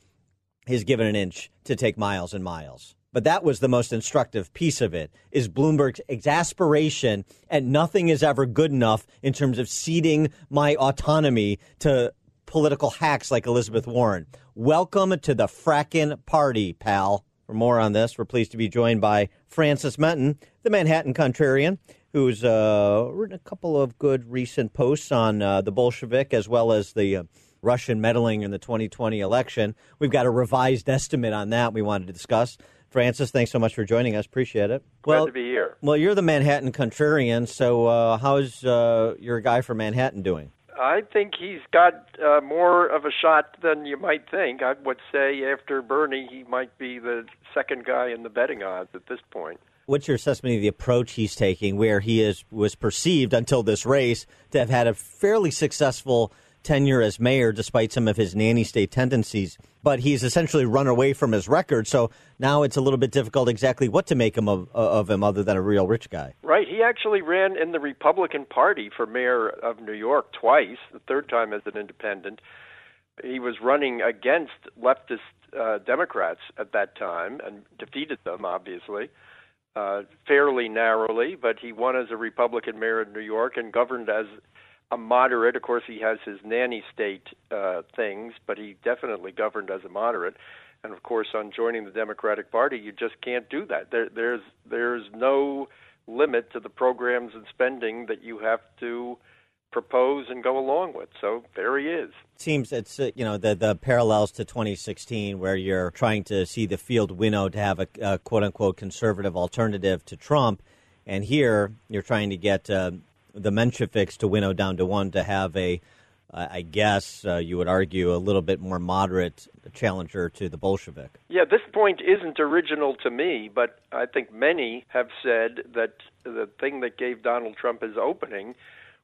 is given an inch to take miles and miles. But that was the most instructive piece of it is Bloomberg's exasperation and nothing is ever good enough in terms of ceding my autonomy to political hacks like Elizabeth Warren. Welcome to the frackin' party, pal. For more on this, we're pleased to be joined by Francis Menton, the Manhattan Contrarian, who's uh, written a couple of good recent posts on uh, the Bolshevik as well as the uh, Russian meddling in the 2020 election. We've got a revised estimate on that we wanted to discuss. Francis, thanks so much for joining us. Appreciate it. Glad to be here. Well, you're the Manhattan Contrarian, so uh, how's uh, your guy from Manhattan doing? I think he's got uh, more of a shot than you might think. I would say after Bernie, he might be the second guy in the betting odds at this point. What's your assessment of the approach he's taking, where he is was perceived until this race to have had a fairly successful tenure as mayor, despite some of his nanny state tendencies? But he's essentially run away from his record, so now it's a little bit difficult exactly what to make him of, of him, other than a real rich guy. Right. He actually ran in the Republican Party for mayor of New York twice, the third time as an independent. He was running against leftist uh, Democrats at that time and defeated them, obviously uh, fairly narrowly, but he won as a Republican mayor of New York and governed as a moderate. Of course, he has his nanny state uh, things, but he definitely governed as a moderate. And of course, on joining the Democratic Party, you just can't do that. There, there's there's no limit to the programs and spending that you have to propose and go along with. So there he is. Seems it's uh, you know the the parallels to 2016 where you're trying to see the field winnow to have a, a quote unquote conservative alternative to Trump, and here you're trying to get uh, the Mensheviks to winnow down to one to have a uh, I guess uh, you would argue a little bit more moderate challenger to the Bolshevik. Yeah, this point isn't original to me, but I think many have said that the thing that gave Donald Trump his opening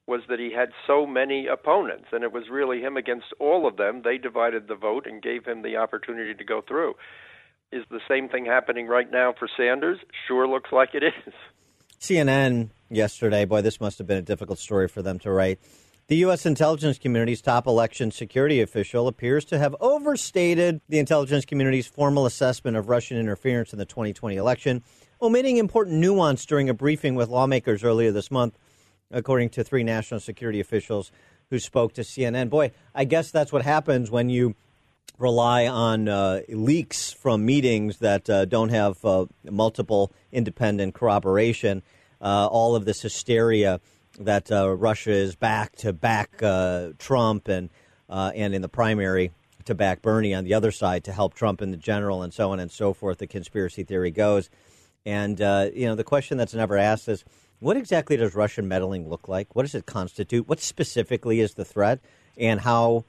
was that he had so many opponents, and it was really him against all of them. They divided the vote and gave him the opportunity to go through. Is the same thing happening right now for Sanders? Sure looks like it is. CNN yesterday, boy, this must have been a difficult story for them to write. The U.S. intelligence community's top election security official appears to have overstated the intelligence community's formal assessment of Russian interference in the 2020 election, omitting important nuance during a briefing with lawmakers earlier this month, according to three national security officials who spoke to CNN. Boy, I guess that's what happens when you rely on uh, leaks from meetings that uh, don't have uh, multiple independent corroboration. Uh, all of this hysteria that uh, Russia is back to back uh, Trump and and in the primary to back Bernie on the other side to help Trump in the general and so on and so forth. The conspiracy theory goes, and you know the question that's never asked is. What exactly does Russian meddling look like? What does it constitute? What specifically is the threat, and how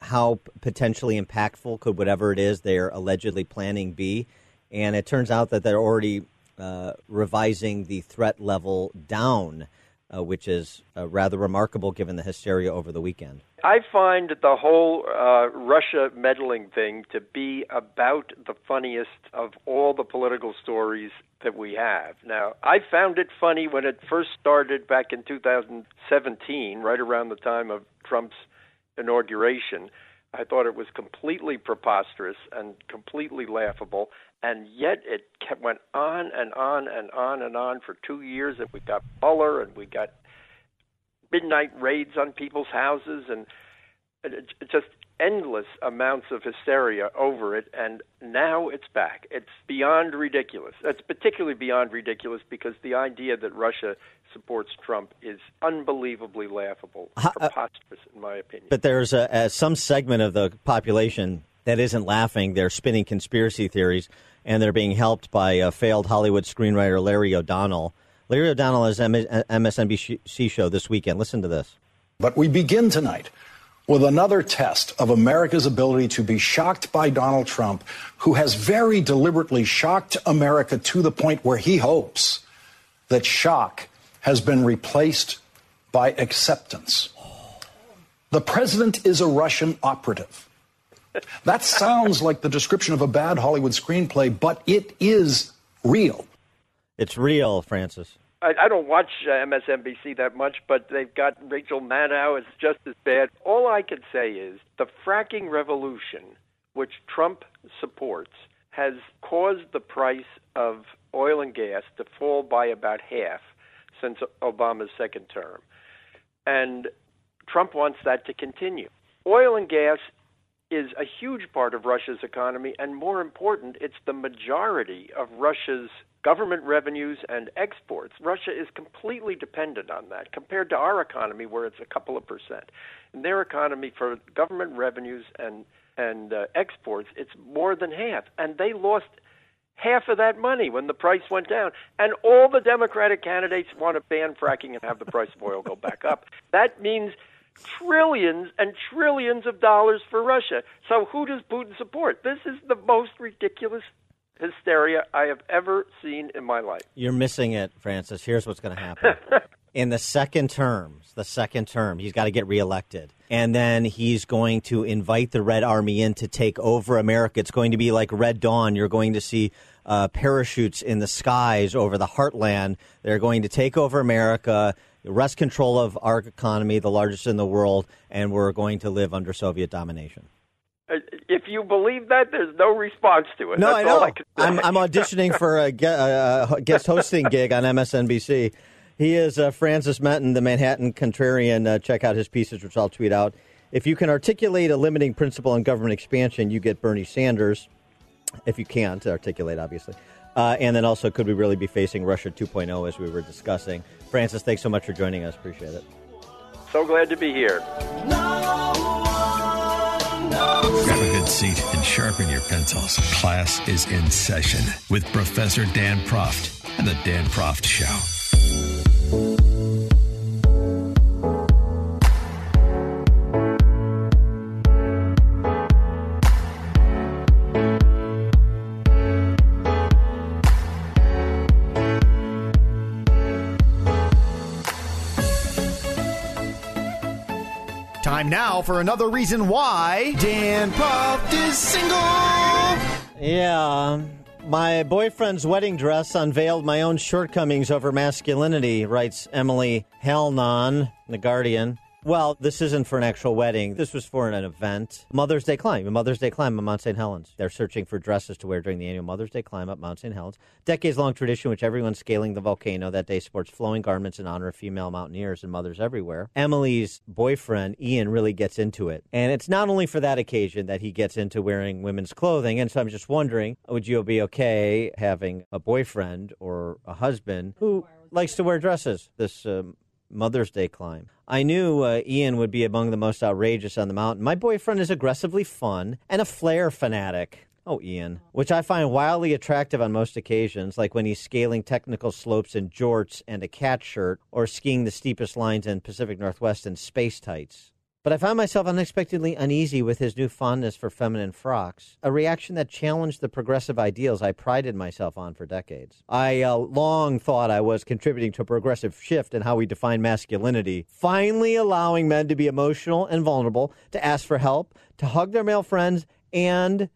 how potentially impactful could whatever it is they're allegedly planning be? And it turns out that they're already uh, revising the threat level down, uh, which is uh, rather remarkable given the hysteria over the weekend. I find the whole uh, Russia meddling thing to be about the funniest of all the political stories that we have. Now, I found it funny when it first started back in 2017, right around the time of Trump's inauguration. I thought it was completely preposterous and completely laughable, and yet it kept, went on and on and on and on for two years. And we got Mueller, and we got midnight raids on people's houses, and it, it just endless amounts of hysteria over it, and now it's back. It's beyond ridiculous. It's particularly beyond ridiculous because the idea that Russia supports Trump is unbelievably laughable, uh, preposterous, in my opinion. But there's a, a, some segment of the population that isn't laughing. They're spinning conspiracy theories, and they're being helped by a failed Hollywood screenwriter Larry O'Donnell. Larry O'Donnell has an MSNBC show this weekend. Listen to this. But we begin tonight with another test of America's ability to be shocked by Donald Trump, who has very deliberately shocked America to the point where he hopes that shock has been replaced by acceptance. The president is a Russian operative. That sounds like the description of a bad Hollywood screenplay, but it is real. It's real, Francis. I, I don't watch uh, MSNBC that much, but they've got Rachel Maddow is just as bad. All I can say is the fracking revolution, which Trump supports, has caused the price of oil and gas to fall by about half since Obama's second term. And Trump wants that to continue. Oil and gas is a huge part of Russia's economy, and more important, it's the majority of Russia's government revenues and exports. Russia is completely dependent on that compared to our economy, where it's a couple of percent. In their economy, for government revenues and and uh, exports, it's more than half, and they lost half of that money when the price went down. And all the Democratic candidates want to ban fracking and have the price of oil go back up. That means trillions and trillions of dollars for Russia. So who does Putin support? This is the most ridiculous hysteria I have ever seen in my life. You're missing it, Francis. Here's what's going to happen. *laughs* in the second term, the second term, he's got to get reelected. And then he's going to invite the Red Army in to take over America. It's going to be like Red Dawn. You're going to see uh, parachutes in the skies over the heartland. They're going to take over America, wrest control of our economy, the largest in the world, and we're going to live under Soviet domination. Uh, if you believe that, there's no response to it. No, That's I know. I I'm, I'm, auditioning for a guest hosting *laughs* gig on MSNBC. He is uh, Francis Menton, the Manhattan Contrarian. Uh, check out his pieces, which I'll tweet out. If you can articulate a limiting principle on government expansion, you get Bernie Sanders. If you can't articulate, obviously. Uh, and then also, could we really be facing Russia 2.0 as we were discussing? Francis, thanks so much for joining us. Appreciate it. So glad to be here. Grab a good seat and sharpen your pencils. Class is in session with Professor Dan Proft and the Dan Proft Show. Time now for another reason why Dan Proft is single. Yeah. My boyfriend's wedding dress unveiled my own shortcomings over masculinity, writes Emily Halnon, The Guardian. Well, this isn't for an actual wedding. This was for an event. Mother's Day climb, a Mother's Day climb on Mount St. Helens. They're searching for dresses to wear during the annual Mother's Day climb up Mount St. Helens. Decades long tradition which everyone scaling the volcano that day sports flowing garments in honor of female mountaineers and mothers everywhere. Emily's boyfriend, Ian, really gets into it. And it's not only for that occasion that he gets into wearing women's clothing. And so I'm just wondering would you be okay having a boyfriend or a husband who likes to wear dresses this um, Mother's Day climb. I knew uh, Ian would be among the most outrageous on the mountain. My boyfriend is aggressively fun and a flair fanatic. Oh, Ian. Which I find wildly attractive on most occasions, like when he's scaling technical slopes in jorts and a cat shirt, or skiing the steepest lines in Pacific Northwest in space tights. But I found myself unexpectedly uneasy with his new fondness for feminine frocks, a reaction that challenged the progressive ideals I prided myself on for decades. I uh, long thought I was contributing to a progressive shift in how we define masculinity, finally allowing men to be emotional and vulnerable, to ask for help, to hug their male friends, and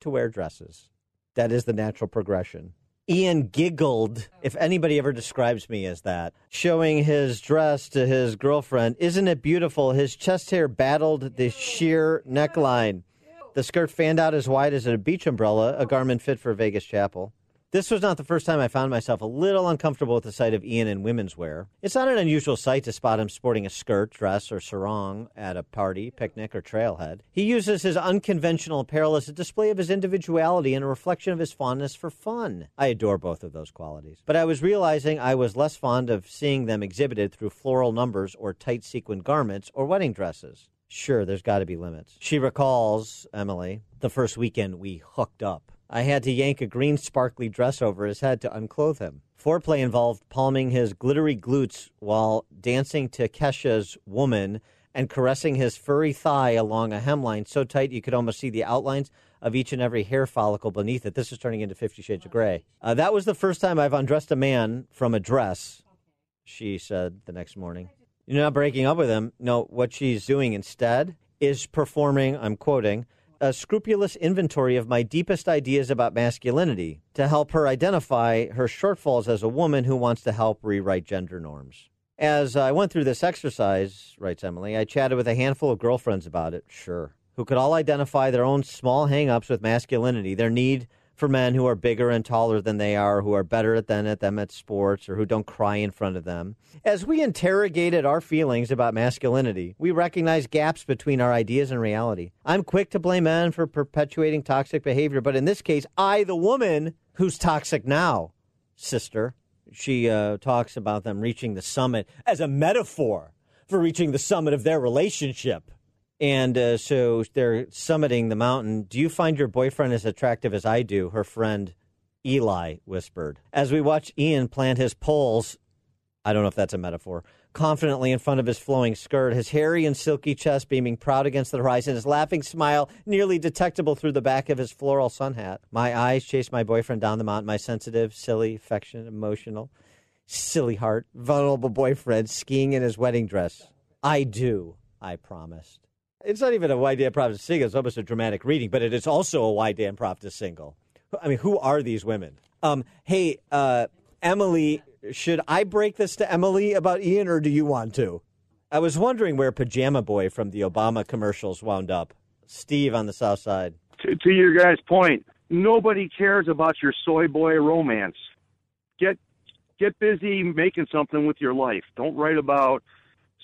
to wear dresses. That is the natural progression. Ian giggled, if anybody ever describes me as that, showing his dress to his girlfriend. Isn't it beautiful? His chest hair battled the sheer neckline. The skirt fanned out as wide as a beach umbrella, a garment fit for Vegas chapel. This was not the first time I found myself a little uncomfortable with the sight of Ian in women's wear. It's not an unusual sight to spot him sporting a skirt, dress, or sarong at a party, picnic, or trailhead. He uses his unconventional apparel as a display of his individuality and a reflection of his fondness for fun. I adore both of those qualities. But I was realizing I was less fond of seeing them exhibited through floral numbers or tight sequin garments or wedding dresses. Sure, there's got to be limits. She recalls, Emily, the first weekend we hooked up. I had to yank a green sparkly dress over his head to unclothe him. Foreplay involved palming his glittery glutes while dancing to Kesha's Woman and caressing his furry thigh along a hemline so tight you could almost see the outlines of each and every hair follicle beneath it. This is turning into Fifty Shades of Grey. Uh, that was the first time I've undressed a man from a dress, she said the next morning. You're not breaking up with him. No, what she's doing instead is performing, I'm quoting, a scrupulous inventory of my deepest ideas about masculinity to help her identify her shortfalls as a woman who wants to help rewrite gender norms. As I went through this exercise, writes Emily, I chatted with a handful of girlfriends about it, sure, who could all identify their own small hang ups with masculinity, their need for men who are bigger and taller than they are, who are better than at them at sports, or who don't cry in front of them. As we interrogated our feelings about masculinity, we recognized gaps between our ideas and reality. I'm quick to blame men for perpetuating toxic behavior, but in this case, I, the woman, who's toxic now, sister. She uh, talks about them reaching the summit as a metaphor for reaching the summit of their relationship. And uh, so they're summiting the mountain. Do you find your boyfriend as attractive as I do? Her friend Eli whispered. As we watch Ian plant his poles, I don't know if that's a metaphor, confidently in front of his flowing skirt, his hairy and silky chest beaming proud against the horizon, his laughing smile nearly detectable through the back of his floral sun hat. My eyes chase my boyfriend down the mountain, my sensitive, silly, affectionate, emotional, silly heart, vulnerable boyfriend skiing in his wedding dress. I do, I promised. It's not even a why Dan Proft is single. It's almost a dramatic reading, but it is also a why Dan Proft is single. I mean, who are these women? Um, hey, uh, Emily, should I break this to Emily about Ian, or do you want to? I was wondering where Pajama Boy from the Obama commercials wound up. Steve on the South Side. To, to your guys' point, nobody cares about your soy boy romance. Get get busy making something with your life. Don't write about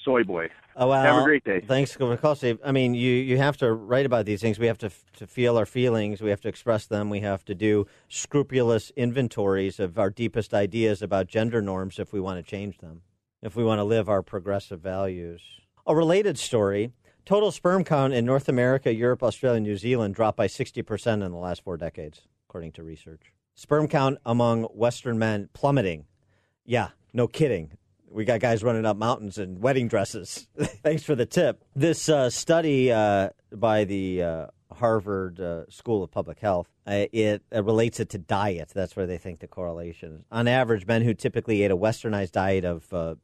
soy boy. Oh, well, Have a great day. Thanks for call, Steve. I mean, you, you have to write about these things. We have to, to feel our feelings. We have to express them. We have to do scrupulous inventories of our deepest ideas about gender norms if we want to change them, if we want to live our progressive values. A related story total sperm count in North America, Europe, Australia, and New Zealand dropped by 60% in the last four decades, according to research. Sperm count among Western men plummeting. Yeah, no kidding. We got guys running up mountains in wedding dresses. *laughs* Thanks for the tip. This uh, study uh, by the uh, Harvard uh, School of Public Health uh, it relates it to diet. That's where they think the correlation is. On average, men who typically ate a westernized diet of uh,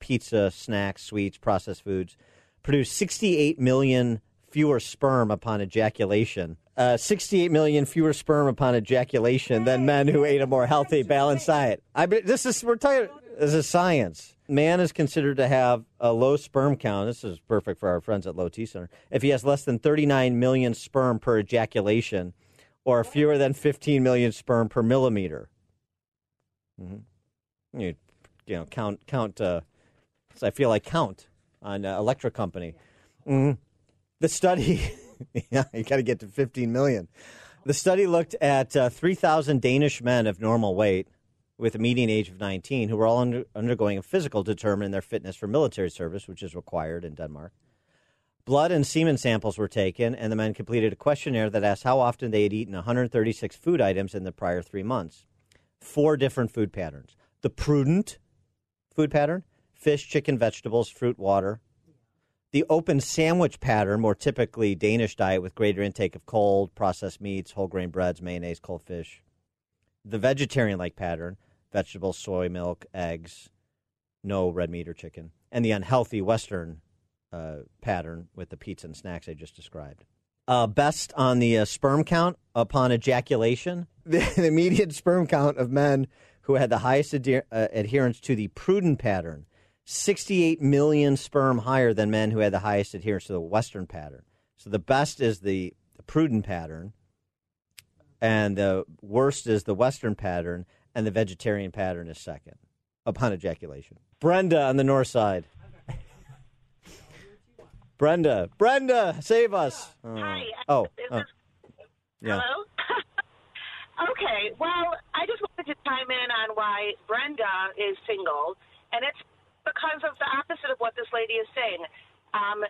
pizza, snacks, sweets, processed foods produce 68 million fewer sperm upon ejaculation. Uh, 68 million fewer sperm upon ejaculation than men who ate a more healthy, balanced diet. I this is we're talking. This is science. Man is considered to have a low sperm count. This is perfect for our friends at Low T Center. If he has less than 39 million sperm per ejaculation, or fewer than 15 million sperm per millimeter. Mm-hmm. You, you know, count count. Uh, I feel like count on uh, Electric Company. Mm-hmm. The study, *laughs* yeah, you got to get to 15 million. The study looked at uh, 3,000 Danish men of normal weight with a median age of 19 who were all under, undergoing a physical to determine their fitness for military service, which is required in Denmark. Blood and semen samples were taken, and the men completed a questionnaire that asked how often they had eaten 136 food items in the prior three months. Four different food patterns. The prudent food pattern fish, chicken, vegetables, fruit, water. The open sandwich pattern, more typically Danish diet with greater intake of cold, processed meats, whole grain breads, mayonnaise, cold fish. The vegetarian like pattern vegetables, soy milk, eggs, no red meat or chicken. And the unhealthy Western uh, pattern with the pizza and snacks I just described. Uh, best on the uh, sperm count upon ejaculation. *laughs* The, the median sperm count of men who had the highest adher- uh, adherence to the prudent pattern 68 million sperm higher than men who had the highest adherence to the Western pattern. So the best is the, the prudent pattern and the worst is the Western pattern, and the vegetarian pattern is second upon ejaculation. Brenda on the north side. *laughs* Brenda, Brenda, save us! Oh. Hi. Oh, oh. yeah. Hello? *laughs* okay, well, I just wanted to chime in on why Brenda is single, and it's because of the opposite of what this lady is saying. Um,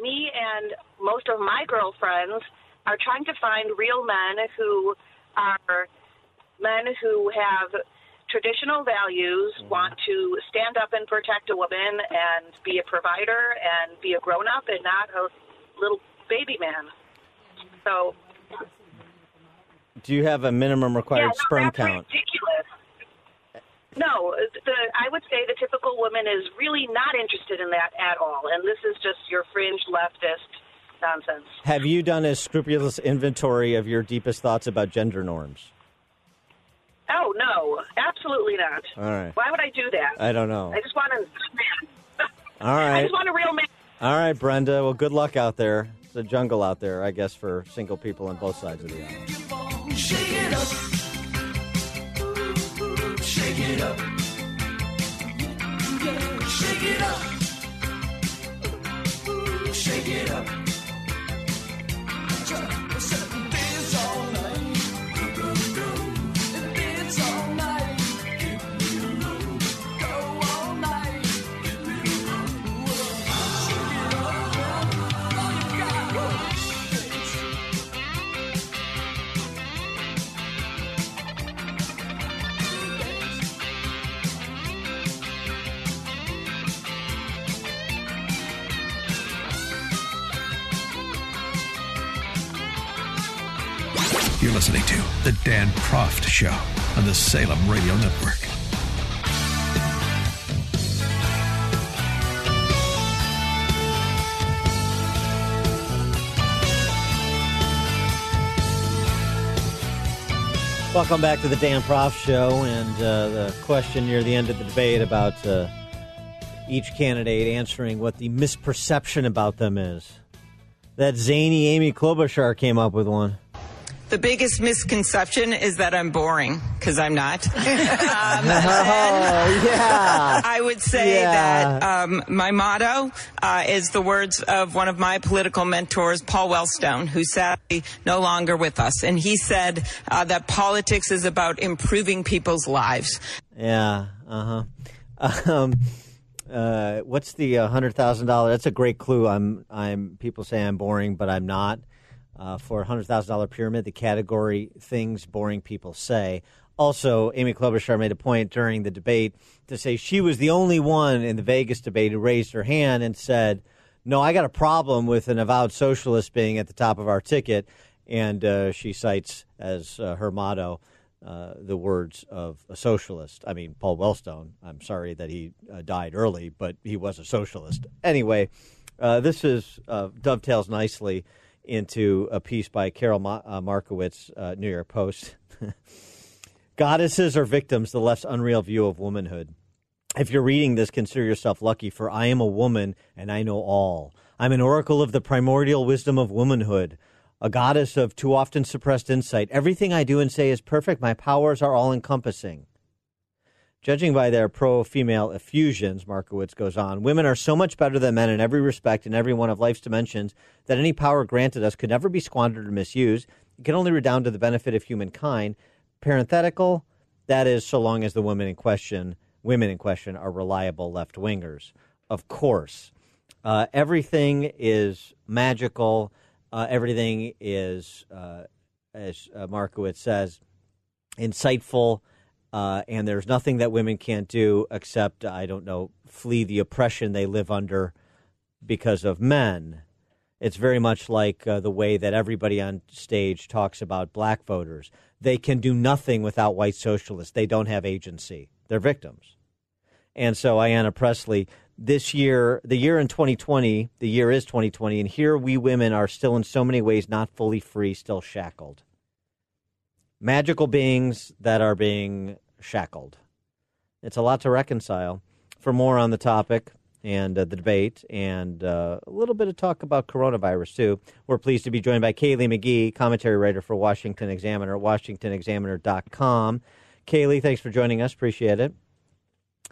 me and most of my girlfriends are trying to find real men who are men who have traditional values, mm-hmm. want to stand up and protect a woman and be a provider and be a grown up and not a little baby man. So Do you have a minimum required yeah, no, sperm that's count? ridiculous. No, the I would say the typical woman is really not interested in that at all, and this is just your fringe leftist nonsense. Have you done a scrupulous inventory of your deepest thoughts about gender norms? Oh no, absolutely not. All right. Why would I do that? I don't know. I just want a man. All *laughs* I just want a real man. All right, Brenda. Well, good luck out there. It's a jungle out there, I guess, for single people on both sides of the aisle. Shake it up. Shake it up. Shake it up. Shake it up. Dance listening to The Dan Proft Show on the Salem Radio Network. Welcome back to the Dan Proft Show, and uh, the question near the end of the debate about uh, each candidate answering what the misperception about them is. That zany Amy Klobuchar came up with one. The biggest misconception is that I'm boring because I'm not. *laughs* um, Oh, yeah. I would say Yeah. that um, my motto uh, is the words of one of my political mentors, Paul Wellstone, who sadly no longer with us. And he said uh, that politics is about improving people's lives. Yeah. Uh huh. *laughs* Um, uh, what's the uh, hundred thousand dollar? That's a great clue. I'm. I'm. People say I'm boring, but I'm not. Uh, for a hundred thousand dollar pyramid, the category things boring people say. Also, Amy Klobuchar made a point during the debate to say she was the only one in the Vegas debate who raised her hand and said, "No, I got a problem with an avowed socialist being at the top of our ticket." And uh, she cites as uh, her motto uh, the words of a socialist. I mean, Paul Wellstone. I'm sorry that he uh, died early, but he was a socialist. Anyway, uh, this is uh, dovetails nicely into a piece by Carol uh, Markowitz, uh, New York Post. *laughs* Goddesses are victims, the left's unreal view of womanhood. If you're reading this, consider yourself lucky, for I am a woman and I know all. I'm an oracle of the primordial wisdom of womanhood, a goddess of too often suppressed insight. Everything I do and say is perfect. My powers are all encompassing. Judging by their pro female effusions, Markowitz goes on, women are so much better than men in every respect in every one of life's dimensions that any power granted us could never be squandered or misused. It can only redound to the benefit of humankind. Parenthetical, that is, so long as the women in question, women in question, are reliable left wingers. Of course, uh, everything is magical. Uh, everything is, uh, as uh, Markowitz says, insightful. Uh, and there's nothing that women can't do except, I don't know, flee the oppression they live under because of men. It's very much like uh, the way that everybody on stage talks about black voters. They can do nothing without white socialists. They don't have agency. They're victims. And so, Ayanna Pressley, this year, the year in 2020, the year is 2020, and here we women are still in so many ways not fully free, still shackled. Magical beings that are being shackled. It's a lot to reconcile. For more on the topic, and uh, the debate, and uh, a little bit of talk about coronavirus, too. We're pleased to be joined by Kaylee McGhee, commentary writer for Washington Examiner WashingtonExaminer.com. Kaylee, thanks for joining us. Appreciate it.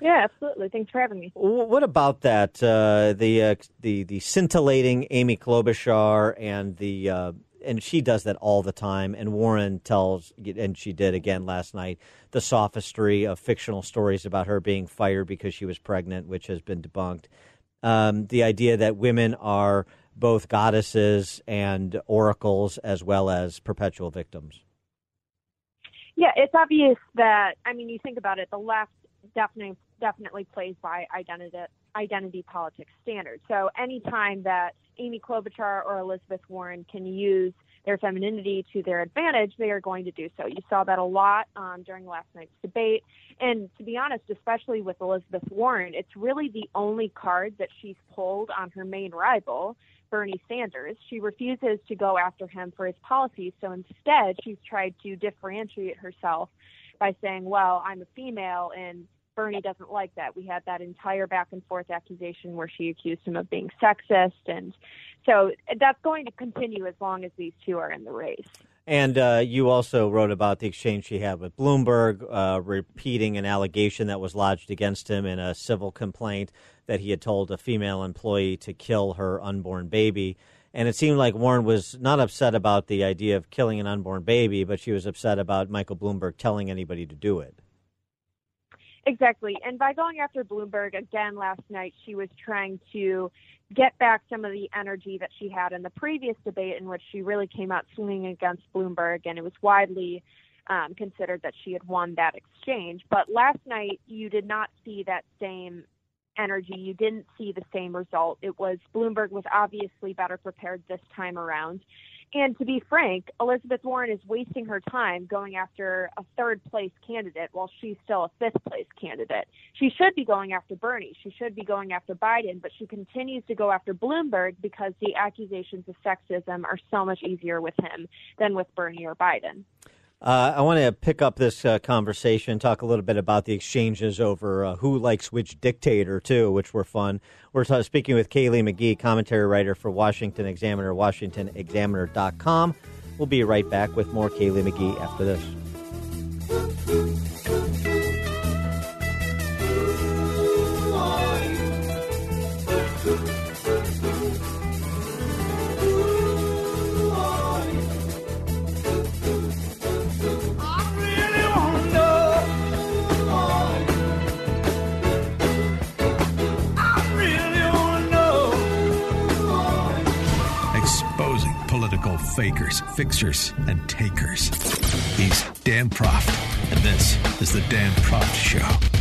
Yeah, absolutely. Thanks for having me. What about that? Uh, the uh, the the scintillating Amy Klobuchar and the uh, and she does that all the time. And Warren tells, and she did again last night, the sophistry of fictional stories about her being fired because she was pregnant, which has been debunked. Um, the idea that women are both goddesses and oracles as well as perpetual victims. Yeah, it's obvious that I mean, you think about it, the left definitely definitely plays by identity identity politics standards. So anytime that Amy Klobuchar or Elizabeth Warren can use their femininity to their advantage, they are going to do so. You saw that a lot um, during last night's debate. And to be honest, especially with Elizabeth Warren, it's really the only card that she's pulled on her main rival, Bernie Sanders. She refuses to go after him for his policies. So instead, she's tried to differentiate herself by saying, well, I'm a female and Bernie doesn't like that. We had that entire back and forth accusation where she accused him of being sexist. And so that's going to continue as long as these two are in the race. And uh, you also wrote about the exchange she had with Bloomberg, uh, repeating an allegation that was lodged against him in a civil complaint that he had told a female employee to kill her unborn baby. And it seemed like Warren was not upset about the idea of killing an unborn baby, but she was upset about Michael Bloomberg telling anybody to do it. Exactly. And by going after Bloomberg again last night, she was trying to get back some of the energy that she had in the previous debate, in which she really came out swinging against Bloomberg, and it was widely um, considered that she had won that exchange. But last night, you did not see that same energy. You didn't see the same result. It was Bloomberg was obviously better prepared this time around. And to be frank, Elizabeth Warren is wasting her time going after a third place candidate while she's still a fifth place candidate. She should be going after Bernie. She should be going after Biden, but she continues to go after Bloomberg because the accusations of sexism are so much easier with him than with Bernie or Biden. Uh, I want to pick up this uh, conversation, talk a little bit about the exchanges over uh, who likes which dictator, too, which were fun. We're t- speaking with Kaylee McGhee, commentary writer for Washington Examiner, WashingtonExaminer.com. We'll be right back with more Kaylee McGhee after this. Fakers, fixers, and takers. He's Dan Proft, and this is The Dan Proft Show.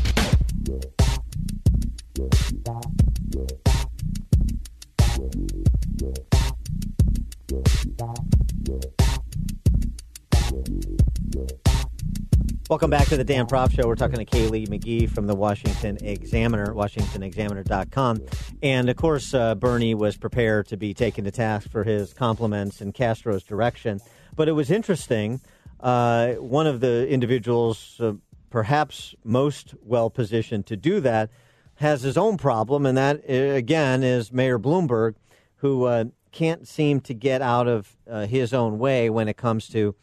Welcome back to the Dan Proft Show. We're talking to Kaylee McGhee from the Washington Examiner, WashingtonExaminer.com. And of course, uh, Bernie was prepared to be taken to task for his compliments in Castro's direction. But it was interesting. Uh, one of the individuals, uh, perhaps most well positioned to do that, has his own problem. And that, uh, again, is Mayor Bloomberg, who uh, can't seem to get out of uh, his own way when it comes to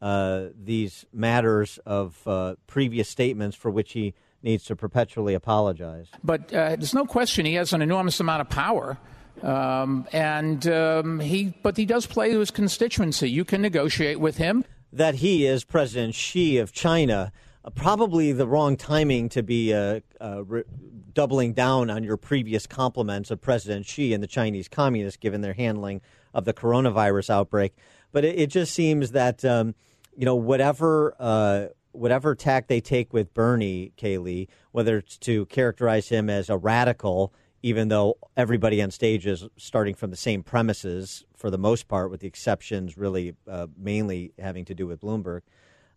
uh, these matters of uh, previous statements for which he needs to perpetually apologize. But uh, there's no question he has an enormous amount of power. Um, and um, he, but he does play to his constituency. You can negotiate with him. That he is President Xi of China, uh, probably the wrong timing to be uh, uh, re- doubling down on your previous compliments of President Xi and the Chinese Communists, given their handling of the coronavirus outbreak. But it, it just seems that um, you know whatever uh, whatever tack they take with Bernie Kaylee, whether it's to characterize him as a radical, even though everybody on stage is starting from the same premises for the most part, with the exceptions really uh, mainly having to do with Bloomberg.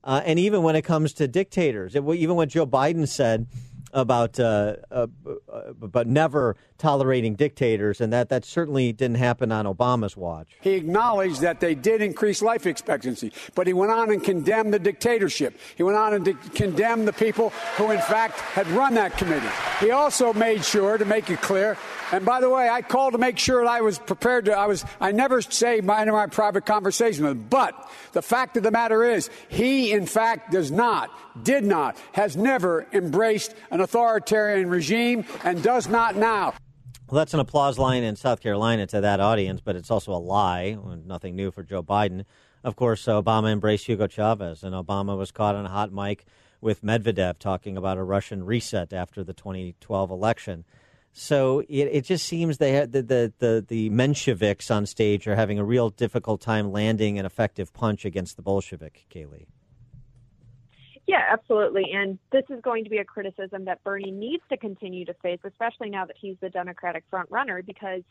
Uh, and even when it comes to dictators, it, even what Joe Biden said about uh, uh, but never tolerating dictators, and that that certainly didn't happen on Obama's watch. He acknowledged that they did increase life expectancy, but he went on and condemned the dictatorship. He went on and de- condemned the people who, in fact, had run that committee. He also made sure to make it clear. And by the way, I called to make sure that I was prepared to. I was. I never say my in my private conversation. But the fact of the matter is, he in fact does not, did not, has never embraced an authoritarian regime and does not now. Well, that's an applause line in South Carolina to that audience, but it's also a lie. Nothing new for Joe Biden. Of course, Obama embraced Hugo Chavez, and Obama was caught on a hot mic with Medvedev talking about a Russian reset after the 2012 election. So it, it just seems they had the, the, the, the Mensheviks on stage are having a real difficult time landing an effective punch against the Bolshevik, Kaylee. Yeah, absolutely. And this is going to be a criticism that Bernie needs to continue to face, especially now that he's the Democratic frontrunner, because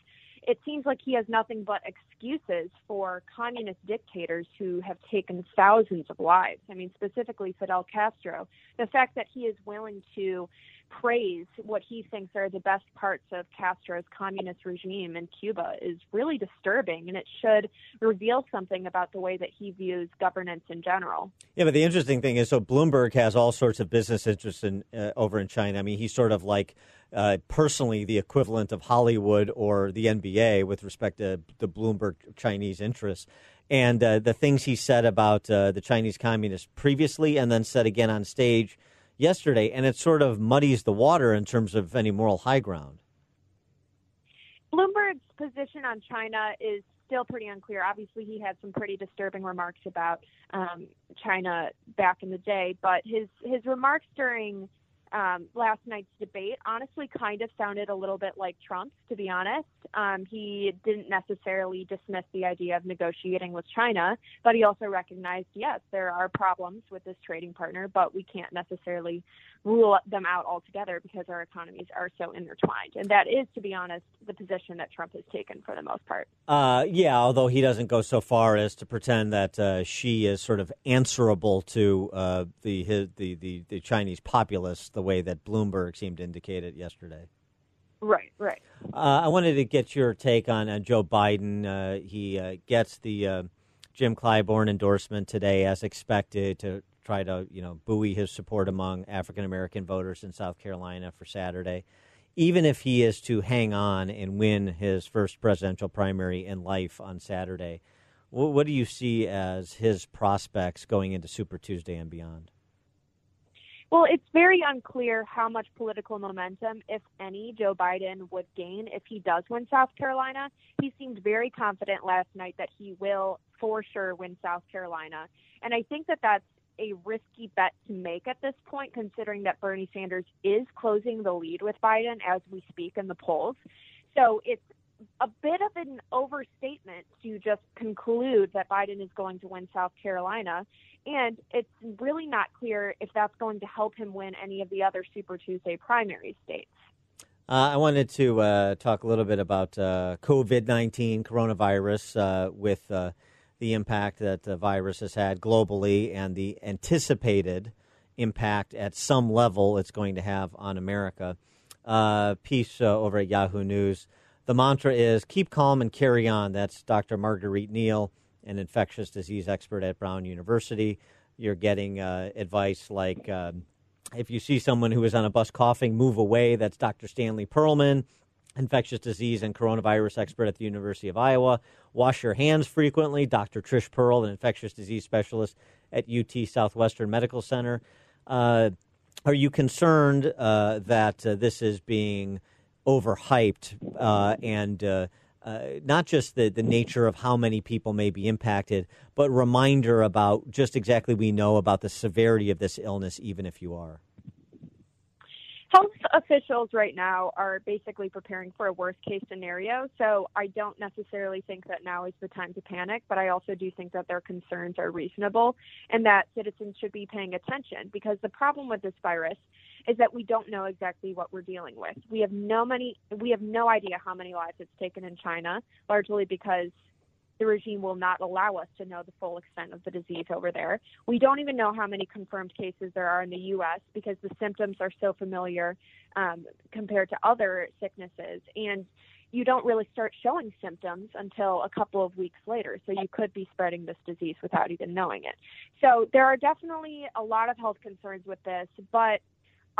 it seems like he has nothing but excuses for communist dictators who have taken thousands of lives. I mean, specifically Fidel Castro. The fact that he is willing to praise what he thinks are the best parts of Castro's communist regime in Cuba is really disturbing, and it should reveal something about the way that he views governance in general. Yeah, but the interesting thing is, so Bloomberg has all sorts of business interests in uh, over in China. I mean, he's sort of like uh, personally the equivalent of Hollywood or the NBA with respect to the Bloomberg Chinese interests. And uh, the things he said about uh, the Chinese communists previously, and then said again on stage yesterday, and it sort of muddies the water in terms of any moral high ground. Bloomberg's position on China is still pretty unclear. Obviously, he had some pretty disturbing remarks about um, China back in the day, but his his remarks during um, last night's debate honestly kind of sounded a little bit like Trump's, to be honest. Um, he didn't necessarily dismiss the idea of negotiating with China, but he also recognized, yes, there are problems with this trading partner, but we can't necessarily rule them out altogether because our economies are so intertwined. And that is, to be honest, the position that Trump has taken for the most part. Uh, yeah, although he doesn't go so far as to pretend that uh, Xi is sort of answerable to uh, the, his, the, the the Chinese populace the way that Bloomberg seemed to indicate it yesterday. Right, right. Uh, I wanted to get your take on uh, Joe Biden. Uh, he uh, gets the uh, Jim Clyburn endorsement today, as expected, to try to you know buoy his support among African American voters in South Carolina for Saturday. Even if he is to hang on and win his first presidential primary in life on Saturday, what do you see as his prospects going into Super Tuesday and beyond? Well, it's very unclear how much political momentum, if any, Joe Biden would gain if he does win South Carolina. He seemed very confident last night that he will for sure win South Carolina. And I think that that's a risky bet to make at this point, considering that Bernie Sanders is closing the lead with Biden as we speak in the polls. So it's a bit of an overstatement to just conclude that Biden is going to win South Carolina. And it's really not clear if that's going to help him win any of the other Super Tuesday primary states. Uh, I wanted to uh, talk a little bit about uh, COVID 19, coronavirus, uh, with uh, the impact that the virus has had globally and the anticipated impact at some level it's going to have on America. Uh, piece over at Yahoo News. The mantra is keep calm and carry on. That's Dr. Marguerite Neill, an infectious disease expert at Brown University. You're getting advice like, um, if you see someone who is on a bus coughing, move away. That's Dr. Stanley Perlman, infectious disease and coronavirus expert at the University of Iowa. Wash your hands frequently. Dr. Trish Perl, an infectious disease specialist at UT Southwestern Medical Center. Uh, are you concerned uh, that uh, this is being overhyped uh, and uh, uh, not just the, the nature of how many people may be impacted, but reminder about just exactly we know about the severity of this illness, even if you are? Health officials right now are basically preparing for a worst case scenario. So I don't necessarily think that now is the time to panic, but I also do think that their concerns are reasonable and that citizens should be paying attention because the problem with this virus is that we don't know exactly what we're dealing with. We have no many we have no idea how many lives it's taken in China, largely because the regime will not allow us to know the full extent of the disease over there. We don't even know how many confirmed cases there are in the U.S. because the symptoms are so familiar um, compared to other sicknesses. And you don't really start showing symptoms until a couple of weeks later. So you could be spreading this disease without even knowing it. So there are definitely a lot of health concerns with this, but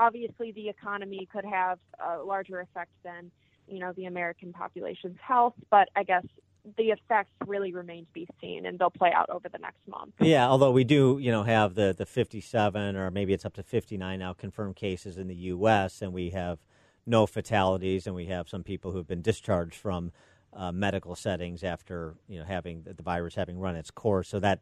obviously the economy could have a larger effect than you know the American population's health. But I guess the effects really remain to be seen, and they'll play out over the next month. Yeah, although we do, you know, have the the 57 or maybe it's up to 59 now confirmed cases in the U.S. and we have no fatalities, and we have some people who've been discharged from uh, medical settings after you know having the virus having run its course. So that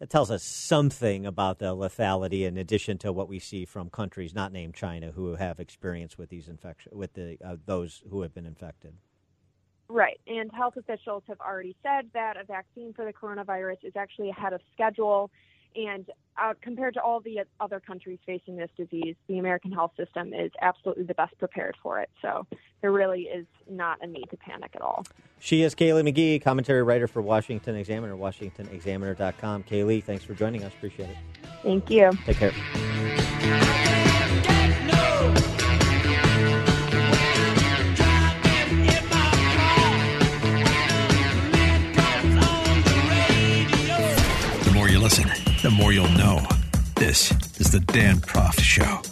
that tells us something about the lethality, in addition to what we see from countries not named China who have experience with these infection with the uh, those who have been infected. Right. And health officials have already said that a vaccine for the coronavirus is actually ahead of schedule. And uh, compared to all the other countries facing this disease, the American health system is absolutely the best prepared for it. So there really is not a need to panic at all. She is Kaylee McGhee, commentary writer for Washington Examiner, WashingtonExaminer.com. Kaylee, thanks for joining us. Appreciate it. Thank you. Take care. This is the Dan Proft Show.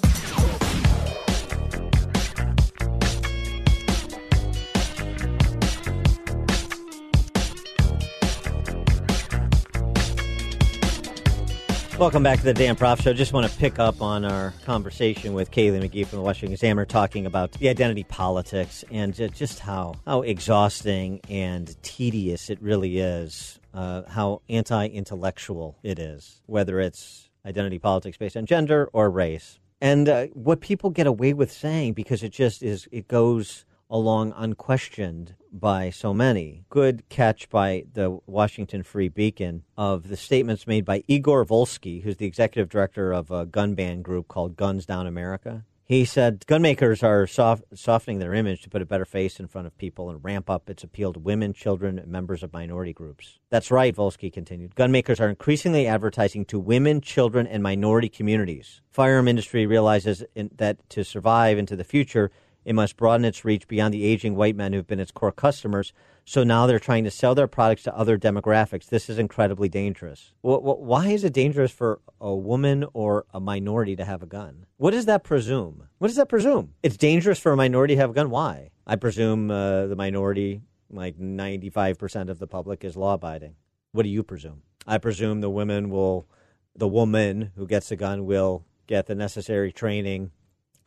Welcome back to the Dan Proft Show. Just want to pick up on our conversation with Kaylee McGhee from the Washington Examiner talking about the identity politics and just how, how exhausting and tedious it really is, uh, how anti intellectual it is, whether it's identity politics based on gender or race. And uh, what people get away with saying because it just is, it goes along unquestioned by so many. Good catch by the Washington Free Beacon of the statements made by Igor Volsky, who's the executive director of a gun ban group called Guns Down America. He said gun makers are soft, softening their image to put a better face in front of people and ramp up its appeal to women, children, and members of minority groups. That's right, Volsky continued. Gun makers are increasingly advertising to women, children, and minority communities. Firearm industry realizes in, that to survive into the future, it must broaden its reach beyond the aging white men who've been its core customers. So now they're trying to sell their products to other demographics. This is incredibly dangerous. Why is it dangerous for a woman or a minority to have a gun? What does that presume? What does that presume? It's dangerous for a minority to have a gun. Why? I presume uh, the minority, like 95% of the public, is law abiding. What do you presume? I presume the women will, the woman who gets a gun will get the necessary training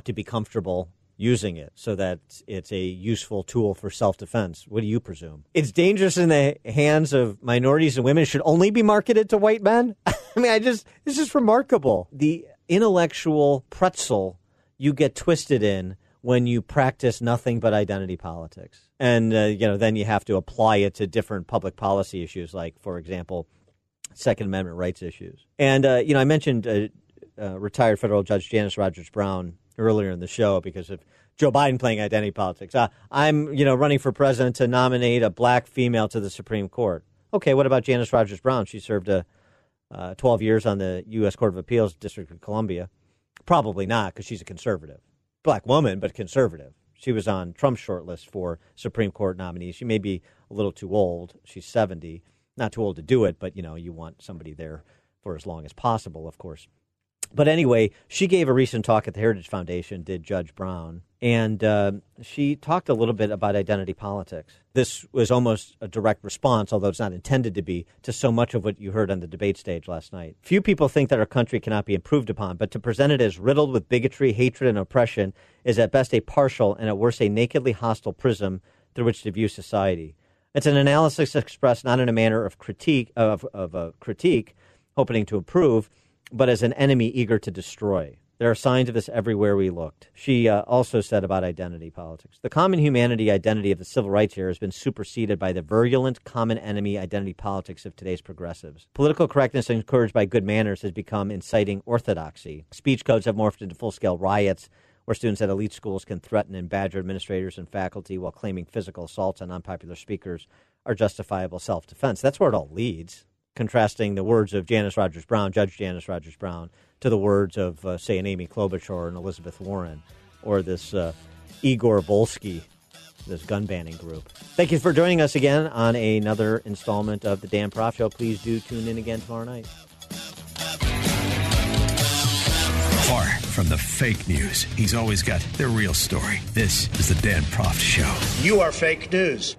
to be comfortable using it so that it's a useful tool for self defense. What do you presume? It's dangerous in the hands of minorities and women. It should only be marketed to white men. *laughs* I mean, I just, it's just remarkable. The intellectual pretzel you get twisted in when you practice nothing but identity politics. And, uh, you know, then you have to apply it to different public policy issues, like, for example, Second Amendment rights issues. And, uh, you know, I mentioned uh, uh retired federal judge Janice Rogers Brown earlier in the show because of Joe Biden playing identity politics. Uh, I'm, you know, running for president to nominate a black female to the Supreme Court. Okay, what about Janice Rogers Brown? She served a, uh, 12 years on the U.S. Court of Appeals, District of Columbia. Probably not because she's a conservative. Black woman, but conservative. She was on Trump's shortlist for Supreme Court nominee. She may be a little too old. She's 70. Not too old to do it, but, you know, you want somebody there for as long as possible, of course. But anyway, she gave a recent talk at the Heritage Foundation, did Judge Brown, and uh, she talked a little bit about identity politics. This was almost a direct response, although it's not intended to be, to so much of what you heard on the debate stage last night. Few people think that our country cannot be improved upon, but to present it as riddled with bigotry, hatred, and oppression is at best a partial and at worst a nakedly hostile prism through which to view society. It's an analysis expressed not in a manner of critique of, of a critique, hoping to improve but as an enemy eager to destroy. There are signs of this everywhere we looked. She uh, also said about identity politics. The common humanity identity of the civil rights era has been superseded by the virulent common enemy identity politics of today's progressives. Political correctness encouraged by good manners has become inciting orthodoxy. Speech codes have morphed into full scale riots where students at elite schools can threaten and badger administrators and faculty while claiming physical assaults on unpopular speakers are justifiable self defense. That's where it all leads. Contrasting the words of Janice Rogers Brown, Judge Janice Rogers Brown, to the words of, uh, say, an Amy Klobuchar or an Elizabeth Warren or this uh, Igor Volsky, this gun banning group. Thank you for joining us again on another installment of the Dan Proft Show. Please do tune in again tomorrow night. Far from the fake news, he's always got the real story. This is the Dan Proft Show. You are fake news.